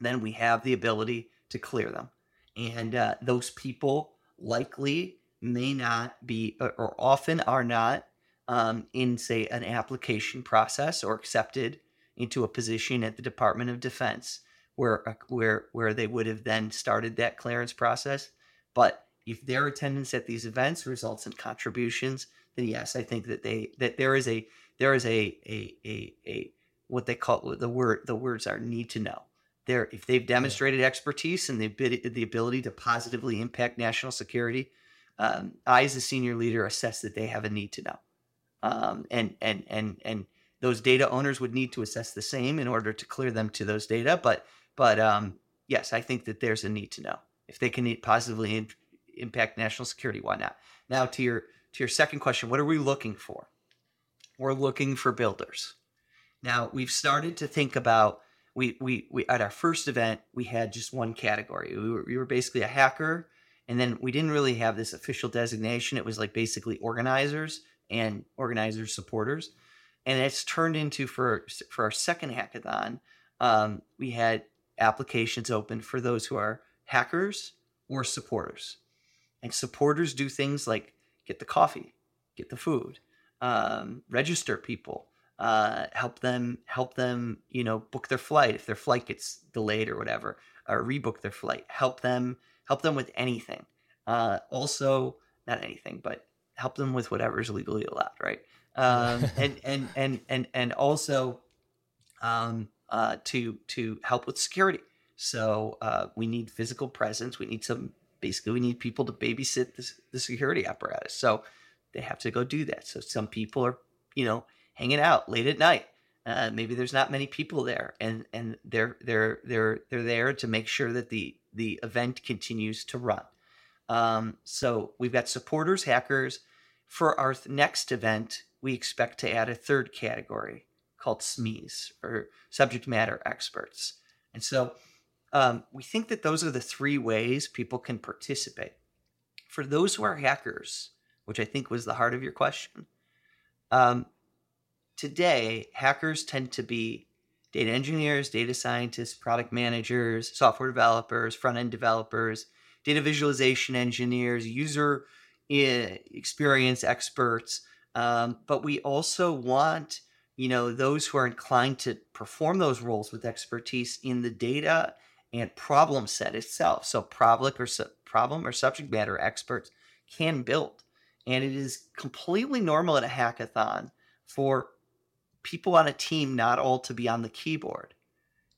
then we have the ability to clear them. And uh, those people likely may not be or- or often are not um, in say an application process or accepted into a position at the department of defense where uh, where where they would have then started that clearance process. But if their attendance at these events results in contributions, then yes, I think that they that there is a there is a a a, a what they call the word the words are need to know. There, if they've demonstrated expertise and the ability, the ability to positively impact national security, um, I as a senior leader assess that they have a need to know, um, and and and and those data owners would need to assess the same in order to clear them to those data. But but um, yes, I think that there's a need to know if they can positively in, impact national security. Why not? Now to your to your second question, what are we looking for? We're looking for builders. Now we've started to think about we we, we at our first event we had just one category. We were, we were basically a hacker, and then we didn't really have this official designation. It was like basically organizers and organizers, supporters, and it's turned into for for our second hackathon, um, we had applications open for those who are hackers or supporters. And supporters do things like get the coffee, get the food, um, register people, uh, help them help them you know book their flight if their flight gets delayed or whatever, or rebook their flight. Help them help them with anything. Uh, also, not anything, but help them with whatever is legally allowed, right? Um, and and and and and also um, uh, to to help with security. So uh, we need physical presence. We need some basically we need people to babysit the, the security apparatus. So they have to go do that. So some people are you know hanging out late at night. Uh, maybe there's not many people there, and and they're they're they're they're there to make sure that the the event continues to run. Um, so we've got supporters, hackers. For our th- next event, we expect to add a third category called SMEs or subject matter experts. And so um, we think that those are the three ways people can participate. For those who are hackers, which I think was the heart of your question, um, today hackers tend to be data engineers, data scientists, product managers, software developers, front end developers, data visualization engineers, user eh, experience experts. Um, but we also want you know those who are inclined to perform those roles with expertise in the data and problem set itself. So problem or su- problem or subject matter experts can build, and it is completely normal at a hackathon for people on a team not all to be on the keyboard,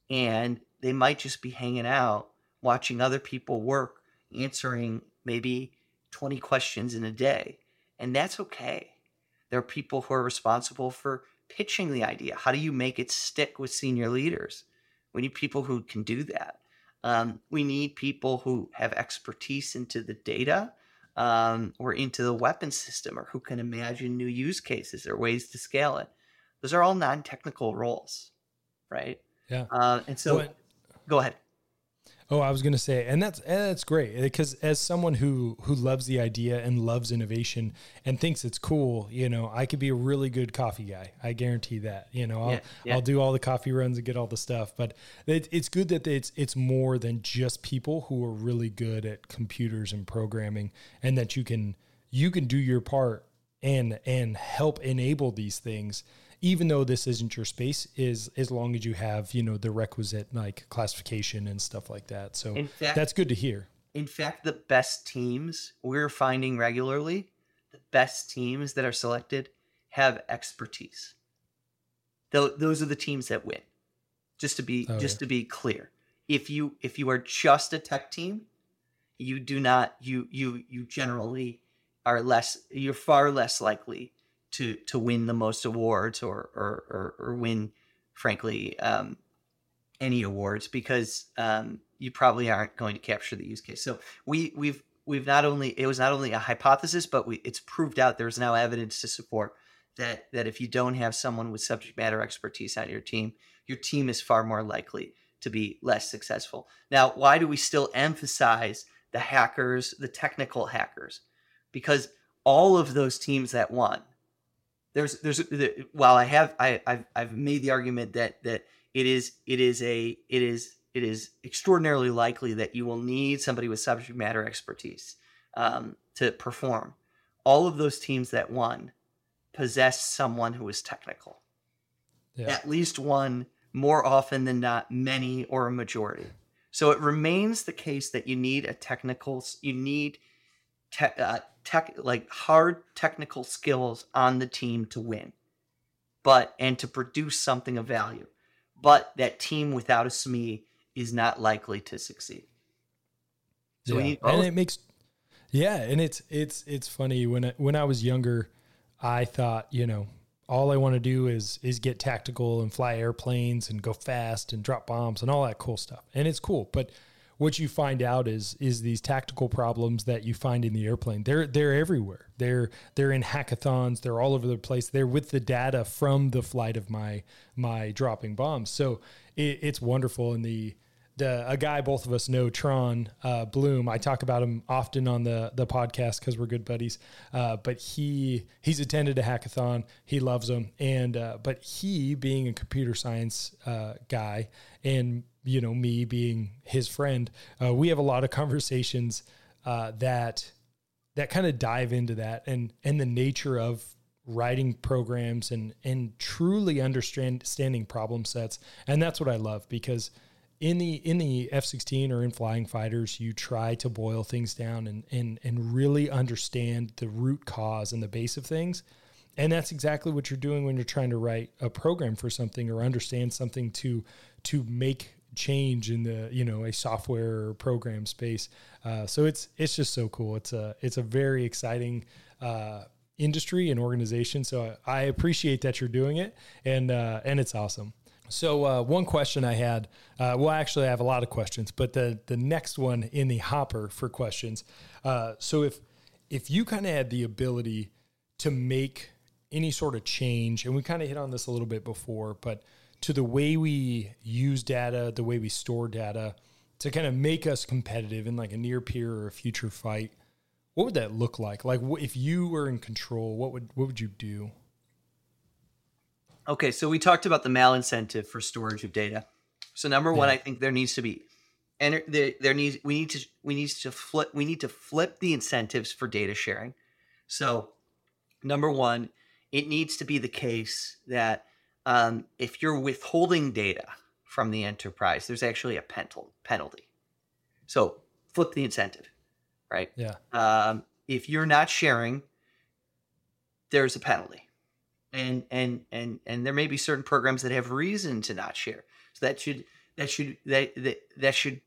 and they might just be hanging out watching other people work, answering maybe 20 questions in a day, and that's okay. There are people who are responsible for pitching the idea. How do you make it stick with senior leaders? We need people who can do that. Um, we need people who have expertise into the data um, or into the weapon system or who can imagine new use cases or ways to scale it. Those are all non technical roles, right? Yeah. Uh, and so, go ahead. Oh, I was going to say, and that's that's great eh, because as someone who who loves the idea and loves innovation and thinks it's cool, you know, I could be a really good coffee guy. I guarantee that. You know, I'll yeah, yeah. I'll do all the coffee runs and get all the stuff. But it, it's good that it's it's more than just people who are really good at computers and programming, and that you can you can do your part and and help enable these things even though this isn't your space is as long as you have you know the requisite like classification and stuff like that. So fact, that's good to hear. In fact the best teams we're finding regularly the best teams that are selected have expertise. Th- those are the teams that win. Just to be oh, just yeah. to be clear. If you if you are just a tech team you do not you you you generally are less you're far less likely to to win the most awards or or or, or win, frankly, um, any awards because um, you probably aren't going to capture the use case. So we we've we've not only it was not only a hypothesis, but we it's proved out. There's now evidence to support that that if you don't have someone with subject matter expertise on your team, your team is far more likely to be less successful. Now, why do we still emphasize the hackers, the technical hackers? Because all of those teams that won there's there's while I have I I've, I've made the argument that that it is it is a it is it is extraordinarily likely that you will need somebody with subject matter expertise um, to perform. All of those teams that won possess someone who is technical. Yeah. At least one, more often than not, many or a majority. So it remains the case that you need a technical, you need te- uh, tech like hard technical skills on the team to win but and to produce something of value but that team without a SME is not likely to succeed so yeah. and it makes yeah and it's it's it's funny when I, when I was younger I thought you know all I want to do is is get tactical and fly airplanes and go fast and drop bombs and all that cool stuff and it's cool but what you find out is is these tactical problems that you find in the airplane. They're they're everywhere. They're they're in hackathons. They're all over the place. They're with the data from the flight of my my dropping bombs. So it, it's wonderful. And the the a guy both of us know, Tron uh, Bloom. I talk about him often on the the podcast because we're good buddies. Uh, but he he's attended a hackathon. He loves them, and uh, but he being a computer science uh, guy and you know me being his friend, uh, we have a lot of conversations uh, that that kind of dive into that and and the nature of writing programs and and truly understanding problem sets. And that's what I love because in the in the F-16 or in flying fighters you try to boil things down and and and really understand the root cause and the base of things. And that's exactly what you're doing when you're trying to write a program for something or understand something to to make change in the you know a software or program space. Uh, so it's it's just so cool. It's a it's a very exciting uh, industry and organization. So I, I, appreciate that you're doing it, and uh, and it's awesome. So uh, one question I had, uh, well, actually I have a lot of questions, but the the next one in the hopper for questions. Uh, so if if you kind of had the ability to make any sort of change, and we kind of hit on this a little bit before, but to the way we use data, the way we store data to kind of make us competitive in like a near peer or a future fight, what would that look like? Like if you were in control, what would what would you do? Okay, so we talked about the malincentive for storage of data. So number one, I think there needs to be, and there, there needs we need to we need to flip we need to flip the incentives for data sharing. So number one, it needs to be the case that um, if you're withholding data from the enterprise, there's actually a penalty. So flip the incentive, right? Yeah. um, if you're not sharing, there's a penalty, and and and and there may be certain programs that have reason to not share. So that should that should that that, that should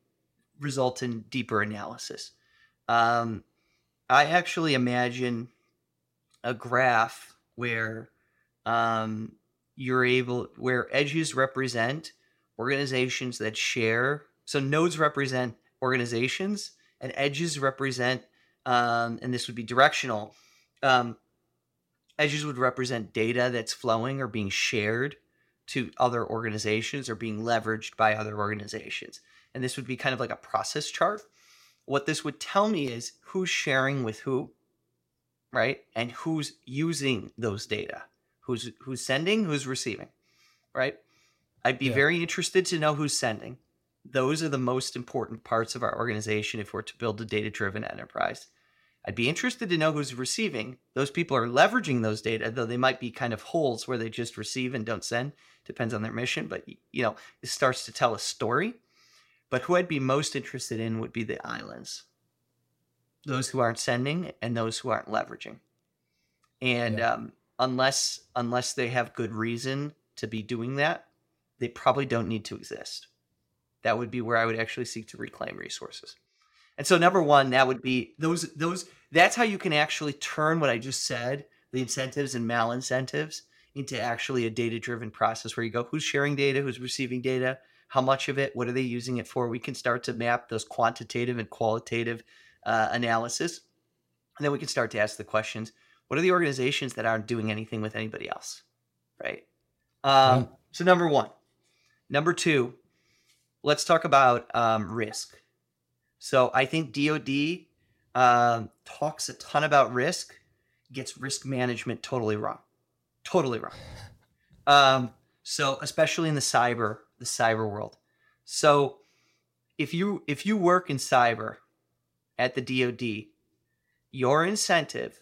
result in deeper analysis. Um, I actually imagine a graph where um, you're able where edges represent organizations that share. So nodes represent organizations, and edges represent um, and this would be directional. Um, edges would represent data that's flowing or being shared to other organizations or being leveraged by other organizations. And this would be kind of like a process chart. What this would tell me is who's sharing with who, right? And who's using those data. Who's who's sending, who's receiving, right? I'd be Yeah. very interested to know who's sending. Those are the most important parts of our organization if we're to build a data driven enterprise. I'd be interested to know who's receiving. Those people are leveraging those data, though they might be kind of holes where they just receive and don't send. Depends on their mission, but you know, it starts to tell a story. But who I'd be most interested in would be the islands. Those who aren't sending and those who aren't leveraging. And Yeah. um, unless unless they have good reason to be doing that, they probably don't need to exist. That would be where I would actually seek to reclaim resources. And so number one, that would be those those that's how you can actually turn what I just said, the incentives and malincentives, into actually a data-driven process where you go, who's sharing data, who's receiving data, how much of it, what are they using it for? We can start to map those quantitative and qualitative uh, analysis. And then we can start to ask the questions, what are the organizations that aren't doing anything with anybody else? Right. Um, Yeah. So number one. Number two, let's talk about um, risk. So I think DoD um, talks a ton about risk, gets risk management totally wrong, totally wrong. Um, so especially in the cyber, the cyber world. So if you if you work in cyber at the DoD, your incentive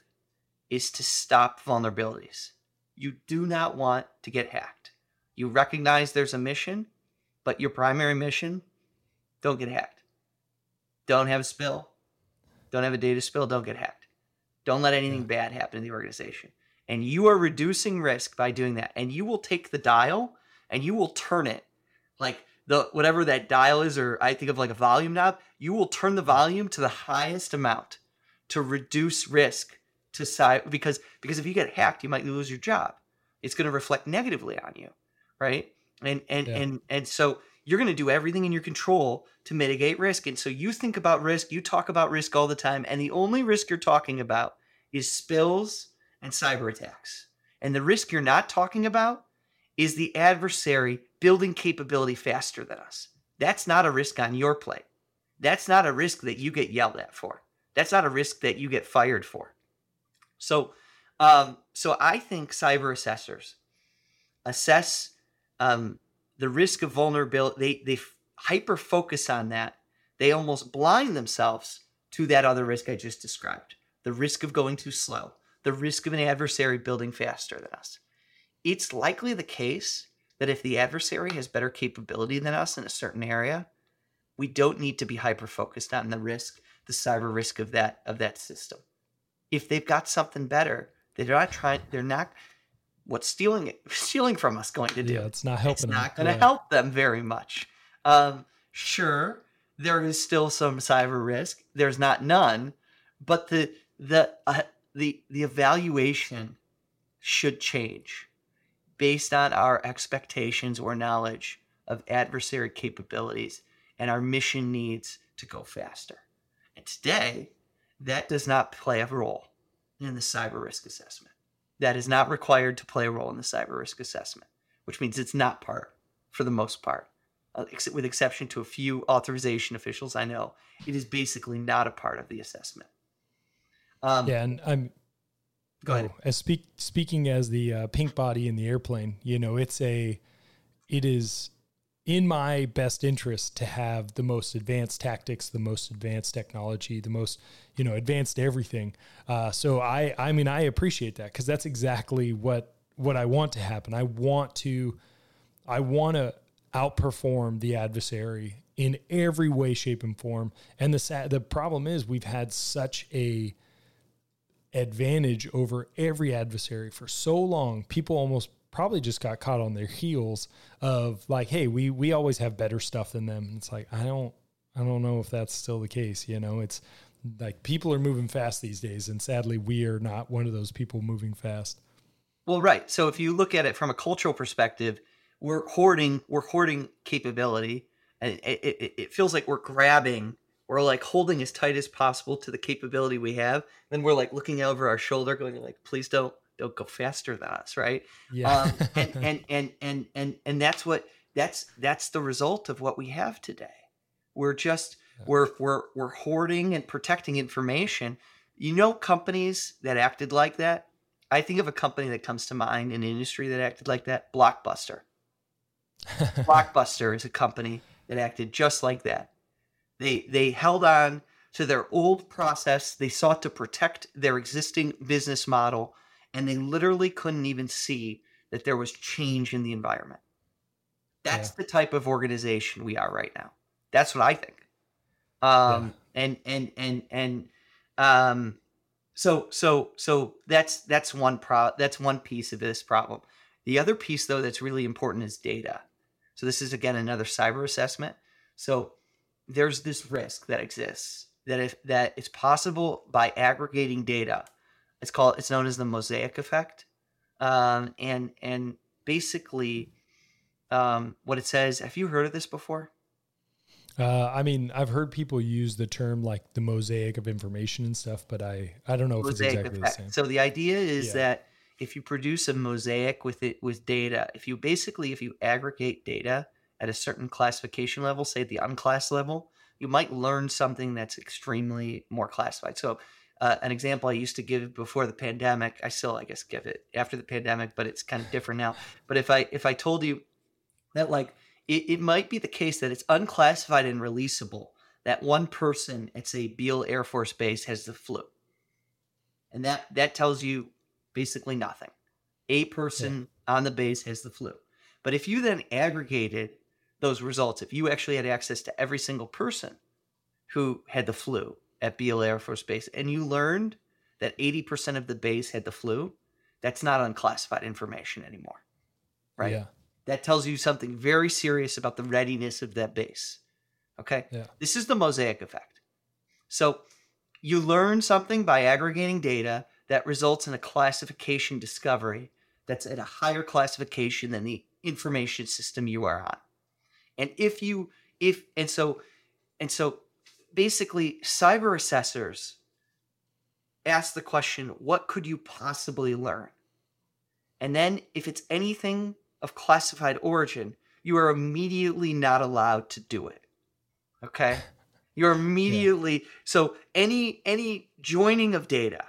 is to stop vulnerabilities. You do not want to get hacked. You recognize there's a mission, but your primary mission, don't get hacked. Don't have a spill. Don't have a data spill. Don't get hacked. Don't let anything bad happen to the organization. And you are reducing risk by doing that. And you will take the dial and you will turn it like the whatever that dial is, or I think of like a volume knob, you will turn the volume to the highest amount to reduce risk to side because because if you get hacked, you might lose your job. It's going to reflect negatively on you, right? And and Yeah. and and so you're going to do everything in your control to mitigate risk. And so you think about risk, you talk about risk all the time, and the only risk you're talking about is spills and cyber attacks. And the risk you're not talking about is the adversary building capability faster than us. That's not a risk on your plate. That's not a risk that you get yelled at for. That's not a risk that you get fired for. So, um, so I think cyber assessors assess um, the risk of vulnerability. They they hyper focus on that. They almost blind themselves to that other risk I just described: the risk of going too slow, the risk of an adversary building faster than us. It's likely the case that if the adversary has better capability than us in a certain area, we don't need to be hyper focused on the risk, the cyber risk of that of that system. If they've got something better, they're not trying. They're not. What's stealing it? Stealing from us going to do? Yeah, it's not helping. it's helping. not them. going to Yeah. help them very much. Um, sure, there is still some cyber risk. There's not none, but the the uh, the the evaluation should change based on our expectations or knowledge of adversary capabilities and our mission needs to go faster. And today, that does not play a role in the cyber risk assessment. That is not required to play a role in the cyber risk assessment, which means it's not part for the most part. Uh, ex- with exception to a few authorization officials I know, it is basically not a part of the assessment. Um, Yeah, and I'm Go ahead. Oh, as speak speaking as the uh, pink body in the airplane, you know, it's a, it is in my best interest to have the most advanced tactics, the most advanced technology, the most, you know, advanced everything. Uh, so I, I mean, I appreciate that because that's exactly what what I want to happen. I want to, I want to outperform the adversary in every way, shape, and form. And the sad, the problem is we've had such a advantage over every adversary for so long. People almost probably just got caught on their heels of like, hey, we we always have better stuff than them. And it's like I don't I don't know if that's still the case. You know, it's like people are moving fast these days, and sadly, we are not one of those people moving fast. Well, right. So if you look at it from a cultural perspective, we're hoarding we're hoarding capability, and it, it, it feels like we're grabbing we're like holding as tight as possible to the capability we have then we're like looking over our shoulder going like please don't don't go faster than us right? Yeah. um, and, and and and and and that's what that's that's the result of what we have today. We're just we're we're we're hoarding and protecting information. You know companies that acted like that? I think of a company that comes to mind in the industry that acted like that blockbuster. Blockbuster is a company that acted just like that. They they held on to their old process. They sought to protect their existing business model, and they literally couldn't even see that there was change in the environment. That's Yeah. the type of organization we are right now. That's what I think. Um, and and and and um, so so so that's that's one pro that's one piece of this problem. The other piece though that's really important is data. So this is again another cyber assessment. So there's this risk that exists that if that it's possible by aggregating data. It's called it's known as the mosaic effect. Um, and and basically um, what it says, have you heard of this before? Uh, I mean, I've heard people use the term like the mosaic of information and stuff, but I I don't know if it's mosaic exactly the same. So the idea is Yeah. that if you produce a mosaic with it with data, if you basically if you aggregate data at a certain classification level, say the unclass level, you might learn something that's extremely more classified. So uh, an example I used to give before the pandemic, I still I guess give it after the pandemic, but it's kind of different now. But if I if I told you that like it, it might be the case that it's unclassified and releasable that one person at say Beale Air Force Base has the flu and that that tells you basically nothing. A person on the base has the flu. But if you then aggregated those results, if you actually had access to every single person who had the flu at Beale Air Force Base, and you learned that 80% of the base had the flu, that's not unclassified information anymore. Right? Yeah. That tells you something very serious about the readiness of that base. Okay? Yeah. This is the mosaic effect. So you learn something by aggregating data that results in a classification discovery that's at a higher classification than the information system you are on. And if you if and so and so basically cyber assessors ask the question what could you possibly learn? And then if it's anything of classified origin, you are immediately not allowed to do it. Okay? You're immediately so any any joining of data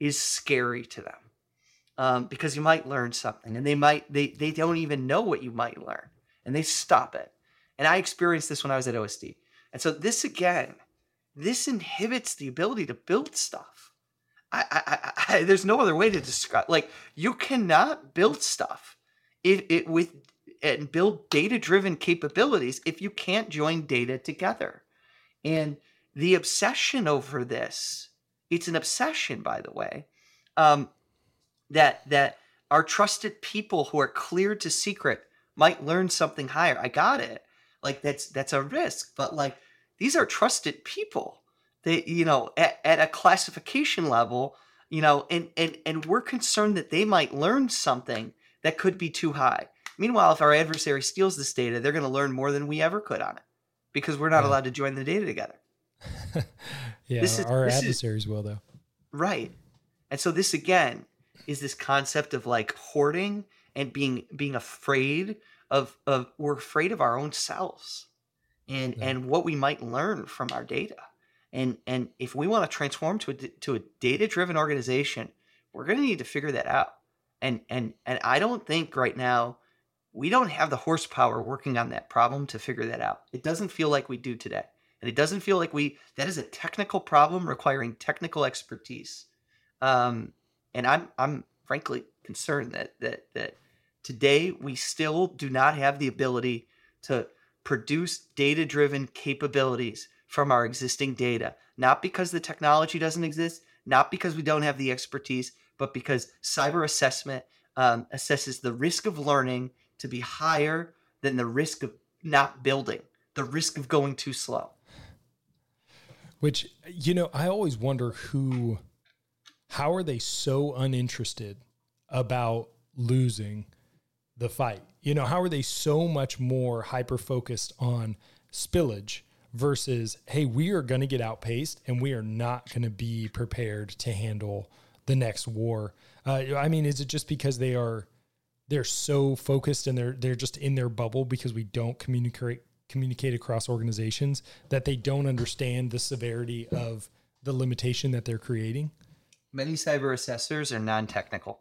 is scary to them um, because you might learn something and they might they they don't even know what you might learn and they stop it. And I experienced this when I was at OSD. And so this again, this inhibits the ability to build stuff. I, I, I, I there's no other way to describe. Like you cannot build stuff if it with and build data driven capabilities if you can't join data together. And the obsession over this, it's an obsession, by the way, um, that that our trusted people who are cleared to secret might learn something higher. I got it. Like that's that's a risk, but like these are trusted people. They, you know, at, at a classification level, you know, and and and we're concerned that they might learn something that could be too high. Meanwhile, if our adversary steals this data, they're going to learn more than we ever could on it because we're not Yeah. allowed to join the data together. Yeah, This is- our this is- adversaries will though. Right. And so this again is this concept of like hoarding and being being afraid of of we're afraid of our own selves and Yeah. and what we might learn from our data. And and if we want to transform to a, to a data driven organization we're going to need to figure that out. And and and I don't think right now we don't have the horsepower working on that problem to figure that out. It doesn't feel like we do today. And it doesn't feel like we that is a technical problem requiring technical expertise. Um, and I'm I'm frankly concerned that that that today we still do not have the ability to produce data-driven capabilities from our existing data. Not because the technology doesn't exist, not because we don't have the expertise, but because cyber assessment um, assesses the risk of learning to be higher than the risk of not building, the risk of going too slow. Which, you know, I always wonder who, how are they so uninterested about losing the fight? You know, how are they so much more hyper focused on spillage versus, hey, we are going to get outpaced and we are not going to be prepared to handle the next war? Uh, I mean, is it just because they are they're so focused and they're they're just in their bubble because we don't communicate communicate across organizations that they don't understand the severity of the limitation that they're creating? Many cyber assessors are non-technical,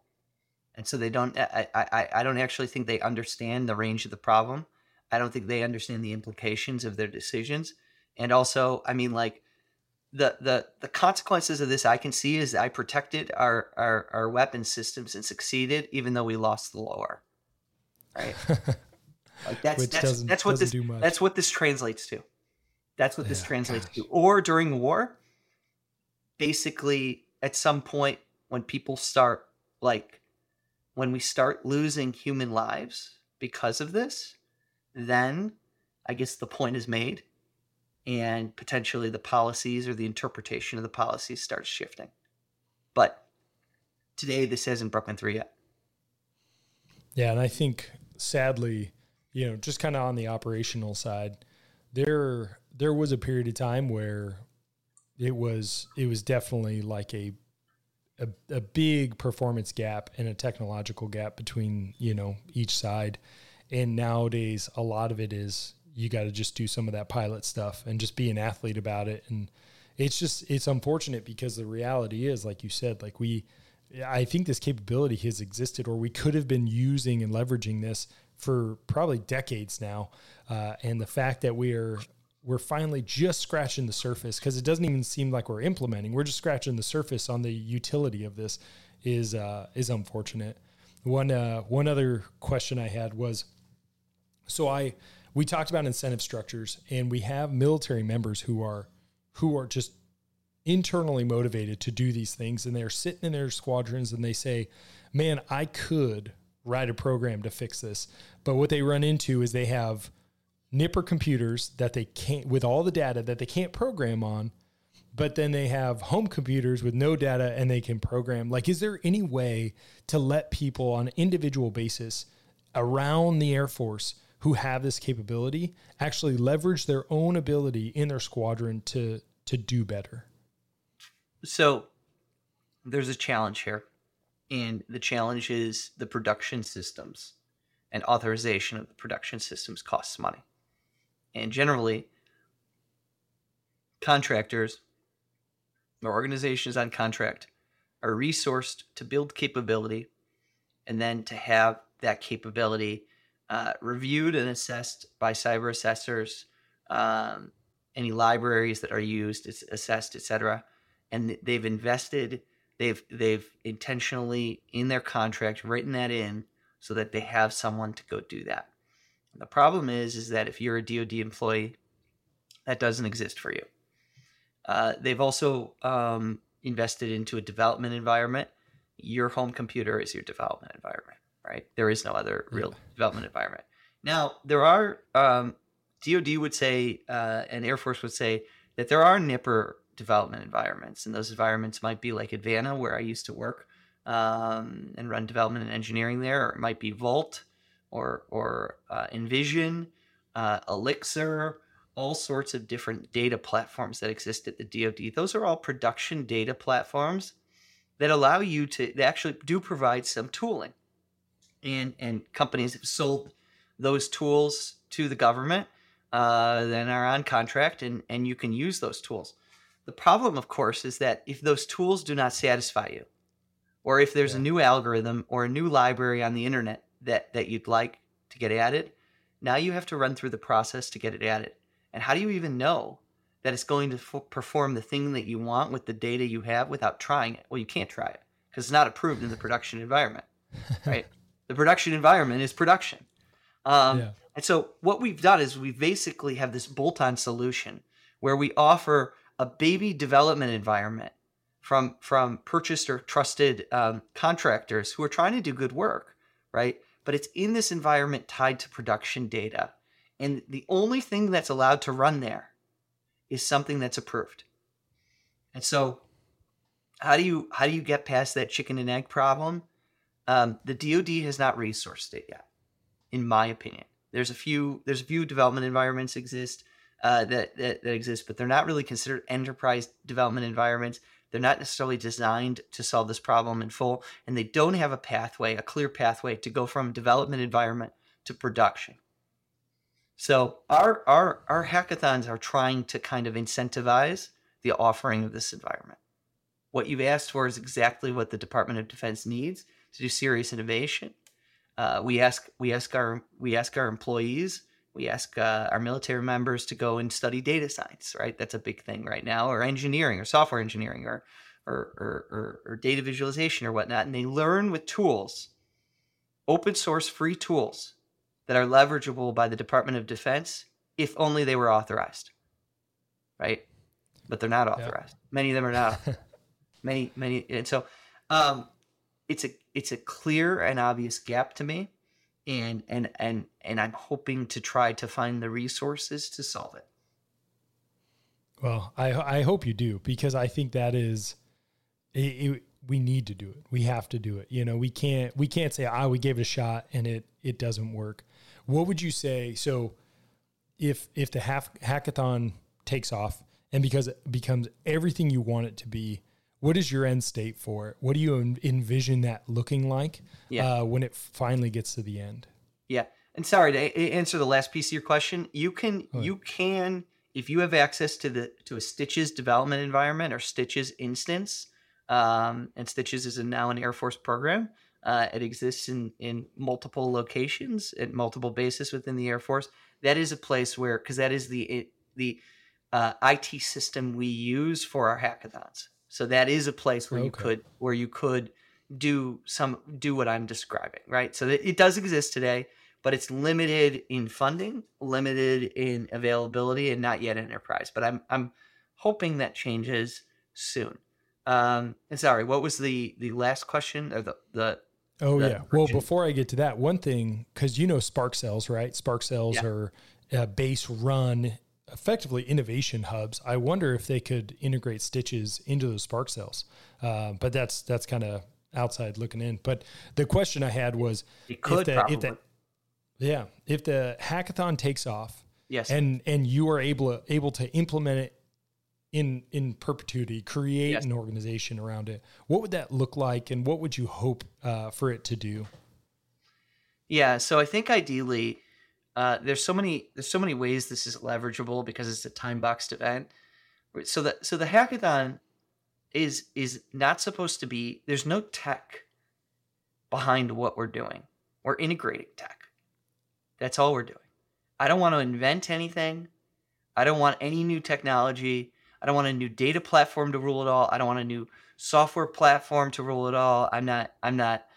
and so they don't. I, I I don't actually think they understand the range of the problem. I don't think they understand the implications of their decisions, and also, I mean, like the the the consequences of this I can see is I protected our our, our weapon systems and succeeded even though we lost the lower. Right. like that's Which that's that's what this that's what this translates to. That's what this yeah, translates gosh. to. Or during war, basically at some point when people start like when we start losing human lives because of this, then I guess the point is made and potentially the policies or the interpretation of the policies starts shifting. But today, this hasn't broken through yet. Yeah, and I think sadly, you know, just kind of on the operational side, there there was a period of time where it was it was definitely like a a, a big performance gap and a technological gap between you know each side and nowadays a lot of it is you got to just do some of that pilot stuff and just be an athlete about it. And it's just, it's unfortunate because the reality is, like you said, like we, I think this capability has existed or we could have been using and leveraging this for probably decades now. Uh, and the fact that we are, we're finally just scratching the surface because it doesn't even seem like we're implementing. We're just scratching the surface on the utility of this is, uh, is unfortunate. One, uh, one other question I had was, so I, we talked about incentive structures and we have military members who are who are just internally motivated to do these things and they're sitting in their squadrons and they say man i could write a program to fix this but what they run into is they have NIPR computers that they can't with all the data that they can't program on but then they have home computers with no data and they can program like is there any way to let people on an individual basis around the air force who have this capability actually leverage their own ability in their squadron to to do better. So there's a challenge here. And the challenge is the production systems and authorization of the production systems costs money. And generally, contractors or organizations on contract are resourced to build capability and then to have that capability uh, reviewed and assessed by cyber assessors, um, any libraries that are used, it's assessed, etc. And they've invested, they've they've intentionally in their contract written that in so that they have someone to go do that. The problem is, is that if you're a DoD employee, that doesn't exist for you. Uh, they've also um, invested into a development environment. Your home computer is your development environment right? There is no other real yeah. development environment. Now, there are, um, DoD would say, uh, and Air Force would say that there are NIPR development environments, and those environments might be like Advana, where I used to work um, and run development and engineering there, or it might be Vault or or uh, Envision, uh, Elixir, all sorts of different data platforms that exist at the DoD. Those are all production data platforms that allow you to they actually do provide some tooling and and companies have sold those tools to the government uh, then are on contract and and you can use those tools the problem of course is that if those tools do not satisfy you or if there's yeah. a new algorithm or a new library on the internet that that you'd like to get added, now you have to run through the process to get it added. And how do you even know that it's going to f- perform the thing that you want with the data you have without trying it? Well, you can't try it because it's not approved in the production environment, right? the production environment is production. Um, yeah. And so what we've done is we basically have this bolt-on solution where we offer a baby development environment from from purchased or trusted um, contractors who are trying to do good work, right? But it's in this environment tied to production data, and the only thing that's allowed to run there is something that's approved. And so, how do you how do you get past that chicken and egg problem? Um, the DoD has not resourced it yet, in my opinion. There's a few there's a few development environments exist uh, that, that that exist, but they're not really considered enterprise development environments. They're not necessarily designed to solve this problem in full, and they don't have a pathway, a clear pathway to go from development environment to production. So our our our hackathons are trying to kind of incentivize the offering of this environment. What you've asked for is exactly what the Department of Defense needs to do serious innovation. Uh, we ask we ask our we ask our employees we ask uh, our military members to go and study data science, right? That's a big thing right now, or engineering, or software engineering, or or, or, or, or data visualization, or whatnot, and they learn with tools, open source free tools that are leverageable by the Department of Defense, if only they were authorized, right? But they're not authorized. Yeah. Many of them are not. many, many, and so um, it's a it's a clear and obvious gap to me and and and and I'm hoping to try to find the resources to solve it. Well, I I hope you do because I think that is it, it, we need to do it. We have to do it. You know, we can't we can't say ah we gave it a shot and it it doesn't work. What would you say? So if if the half hackathon takes off and because it becomes everything you want it to be, what is your end state for it? What do you envision that looking like yeah. uh, when it finally gets to the end? Yeah, and sorry to answer the last piece of your question. You can oh. you can if you have access to the to a Stitches development environment or Stitches instance, um, and Stitches is a, now an Air Force program. Uh, it exists in in multiple locations at multiple bases within the Air Force. That is a place where because that is the the uh, IT system we use for our hackathons. So that is a place where okay. you could where you could do some do what I'm describing, right? So it, it does exist today, but it's limited in funding, limited in availability, and not yet enterprise. But I'm I'm hoping that changes soon. Um, and sorry, what was the the last question or the the Oh the yeah. Well, before I get to that, one thing because you know Spark cells, right? Spark cells yeah. are uh, base run effectively innovation hubs. I wonder if they could integrate stitches into those spark cells. Uh, but that's that's kind of outside looking in. But the question I had was, it could if probably. If the, yeah, if the hackathon takes off, yes, and and you are able to, able to implement it in in perpetuity, create yes. an organization around it, what would that look like, and what would you hope uh, for it to do? Yeah, so I think ideally uh, there's so many there's so many ways this is leverageable because it's a time boxed event. So that so the hackathon is is not supposed to be there's no tech behind what we're doing. We're integrating tech. That's all we're doing. I don't want to invent anything. I don't want any new technology. I don't want a new data platform to rule it all. I don't want a new software platform to rule it all. I'm not I'm not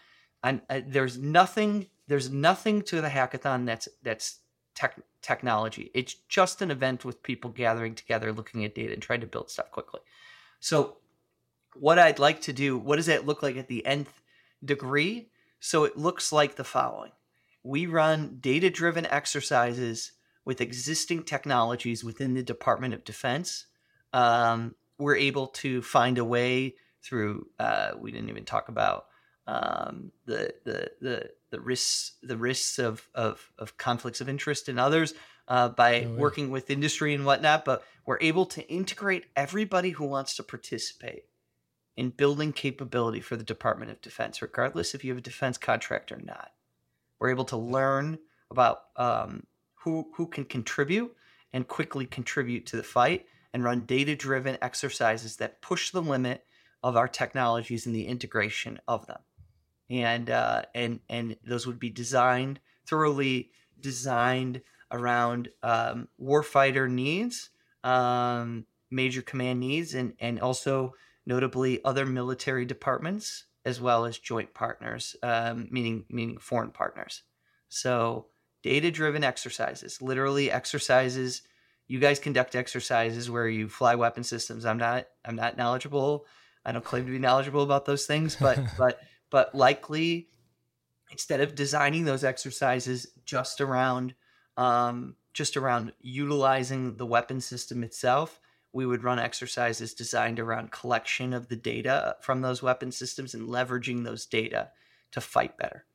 I'm I, there's nothing there's nothing to the hackathon that's that's tech, technology. It's just an event with people gathering together, looking at data, and trying to build stuff quickly. So, what I'd like to do, what does that look like at the nth degree? So it looks like the following: we run data-driven exercises with existing technologies within the Department of Defense. Um, we're able to find a way through. Uh, we didn't even talk about um, the the the the risks the risks of of, of conflicts of interest in others uh, by oh, yeah. working with industry and whatnot. But we're able to integrate everybody who wants to participate in building capability for the Department of Defense, regardless if you have a defense contract or not. We're able to learn about um, who who can contribute and quickly contribute to the fight and run data driven exercises that push the limit of our technologies and the integration of them. And uh, and and those would be designed thoroughly designed around um, warfighter needs, um, major command needs, and and also notably other military departments as well as joint partners, um, meaning meaning foreign partners. So data driven exercises, literally exercises. You guys conduct exercises where you fly weapon systems. I'm not I'm not knowledgeable. I don't claim to be knowledgeable about those things, but but but likely instead of designing those exercises just around um, just around utilizing the weapon system itself, we would run exercises designed around collection of the data from those weapon systems and leveraging those data to fight better.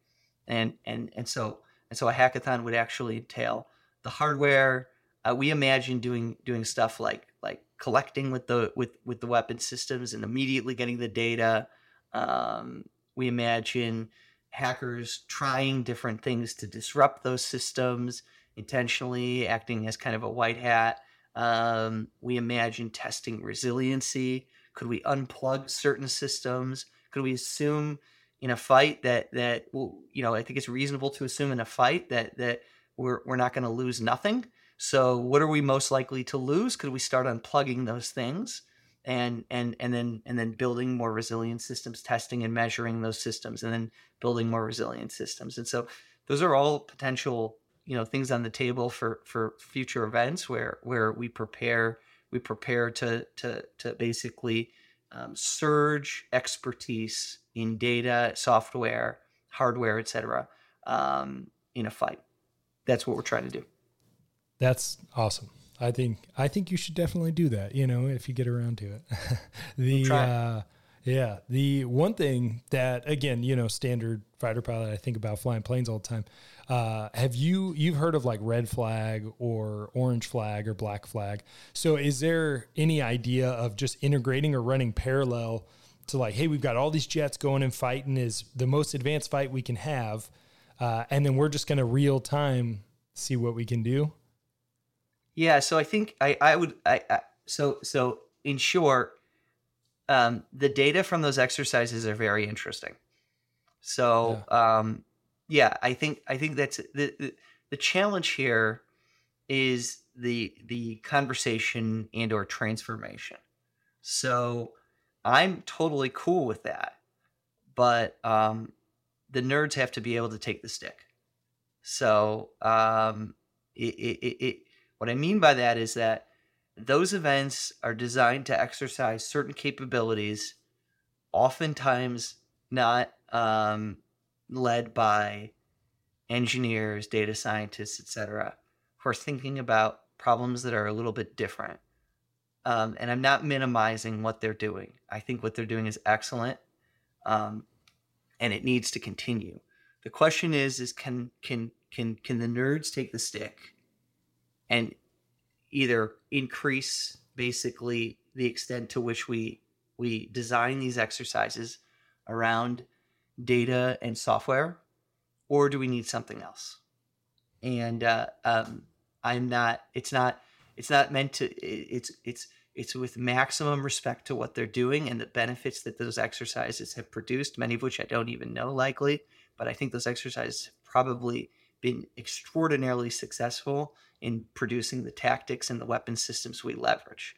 And and and so and so a hackathon would actually entail the hardware. Uh, we imagine doing doing stuff like like collecting with the with with the weapon systems and immediately getting the data. Um, we imagine hackers trying different things to disrupt those systems intentionally, acting as kind of a white hat. Um, we imagine testing resiliency. Could we unplug certain systems? Could we assume in a fight that that you know I think it's reasonable to assume in a fight that that we're we're not going to lose nothing. So what are we most likely to lose? Could we start unplugging those things? And and and then and then building more resilient systems testing and measuring those systems and then building more resilient systems. And so those are all potential you know things on the table for for future events where where we prepare we prepare to to to basically um, surge expertise in data software hardware etc um, in a fight. That's what we're trying to do. That's awesome I think I think you should definitely do that. You know, if you get around to it. the uh, yeah, the one thing that again, you know, standard fighter pilot, I think about flying planes all the time. Uh, have you you've heard of like red flag or orange flag or black flag? So is there any idea of just integrating or running parallel to like, hey, we've got all these jets going and fighting is the most advanced fight we can have, uh, and then we're just going to real time see what we can do. Yeah, so I think I I would I, I so so in short, um, the data from those exercises are very interesting. So yeah. um, yeah, I think I think that's the, the the challenge here is the the conversation and or transformation. So I'm totally cool with that, but um, the nerds have to be able to take the stick. So um, it, it, it what I mean by that is that those events are designed to exercise certain capabilities, oftentimes not um, led by engineers, data scientists, etc., who are thinking about problems that are a little bit different. Um, and I'm not minimizing what they're doing. I think what they're doing is excellent, um, and it needs to continue. The question is: is can can can can the nerds take the stick and either increase basically the extent to which we we design these exercises around data and software or do we need something else? And uh, um, i'm not it's not it's not meant to it's it's it's with maximum respect to what they're doing and the benefits that those exercises have produced many of which i don't even know likely but i think those exercises have probably been extraordinarily successful in producing the tactics and the weapon systems we leverage.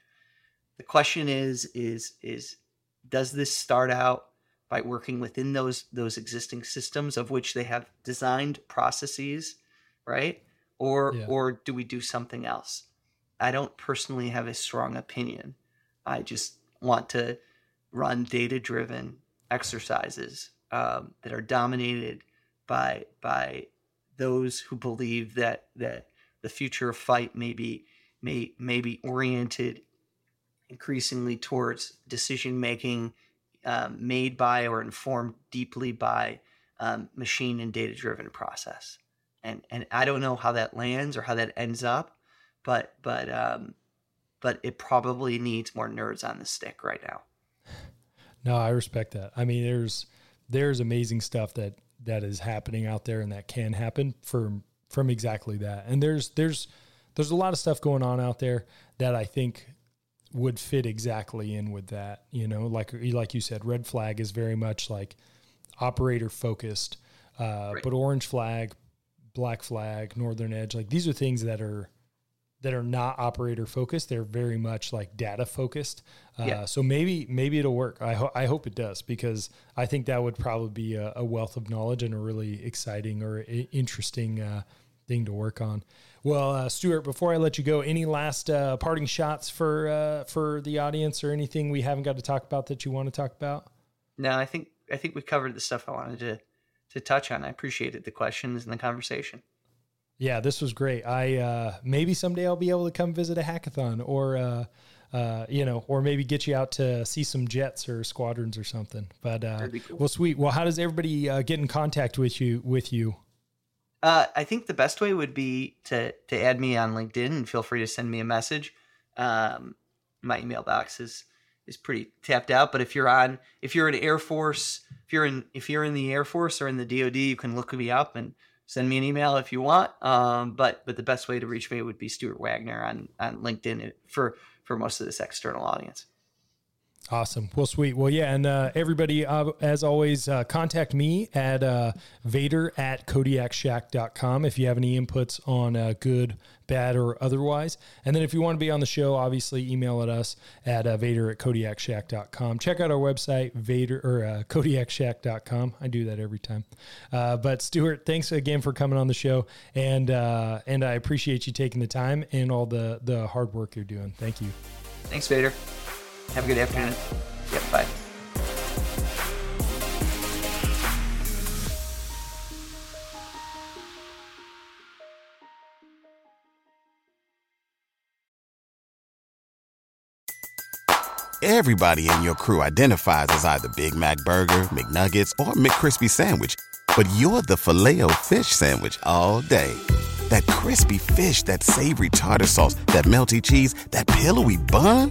The question is is is does this start out by working within those those existing systems of which they have designed processes, right? Or yeah. or do we do something else? I don't personally have a strong opinion. I just want to run data driven exercises um, that are dominated by by those who believe that that the future of fight may be may may be oriented increasingly towards decision making um, made by or informed deeply by um, machine and data driven process. And and I don't know how that lands or how that ends up, but but um, but it probably needs more nerds on the stick right now. No, I respect that. I mean, there's there's amazing stuff that that is happening out there and that can happen for from exactly that. And there's there's there's a lot of stuff going on out there that I think would fit exactly in with that. You know, like like you said, red flag is very much like operator focused, uh, right. but orange flag, black flag, northern edge, like these are things that are that are not operator focused. They're very much like data focused. Uh, yeah. So maybe maybe it'll work. I, ho- I hope it does because I think that would probably be a, a wealth of knowledge and a really exciting or interesting uh, thing to work on. Well, uh, Stuart, before I let you go, any last uh, parting shots for uh, for the audience or anything we haven't got to talk about that you want to talk about? No, I think I think we covered the stuff I wanted to to touch on. I appreciated the questions and the conversation. Yeah, this was great. I uh, maybe someday I'll be able to come visit a hackathon, or uh, uh, you know, or maybe get you out to see some jets or squadrons or something. But uh, cool. well, sweet. Well, how does everybody uh, get in contact with you? With you? Uh, I think the best way would be to to add me on LinkedIn and feel free to send me a message. Um, my email box is is pretty tapped out, but if you're on if you're in Air Force, if you're in if you're in the Air Force or in the DoD, you can look me up and send me an email if you want. Um, but but the best way to reach me would be Stuart Wagner on on LinkedIn for for most of this external audience. Awesome. Well, sweet. Well, yeah. And uh, everybody, uh, as always, uh, contact me at uh, Vader at KodiakShack.com if you have any inputs on uh, good, bad, or otherwise. And then if you want to be on the show, obviously email at us at uh, Vader at KodiakShack.com. Check out our website, Vader or uh, KodiakShack.com. I do that every time. But Stuart, thanks again for coming on the show. And, and I appreciate you taking the time and all the, the hard work you're doing. Thank you. Thanks, Vader. Have a good afternoon. Yep, bye. Everybody in your crew identifies as either Big Mac Burger, McNuggets, or McCrispy Sandwich. But you're the filet fish Sandwich all day. That crispy fish, that savory tartar sauce, that melty cheese, that pillowy bun.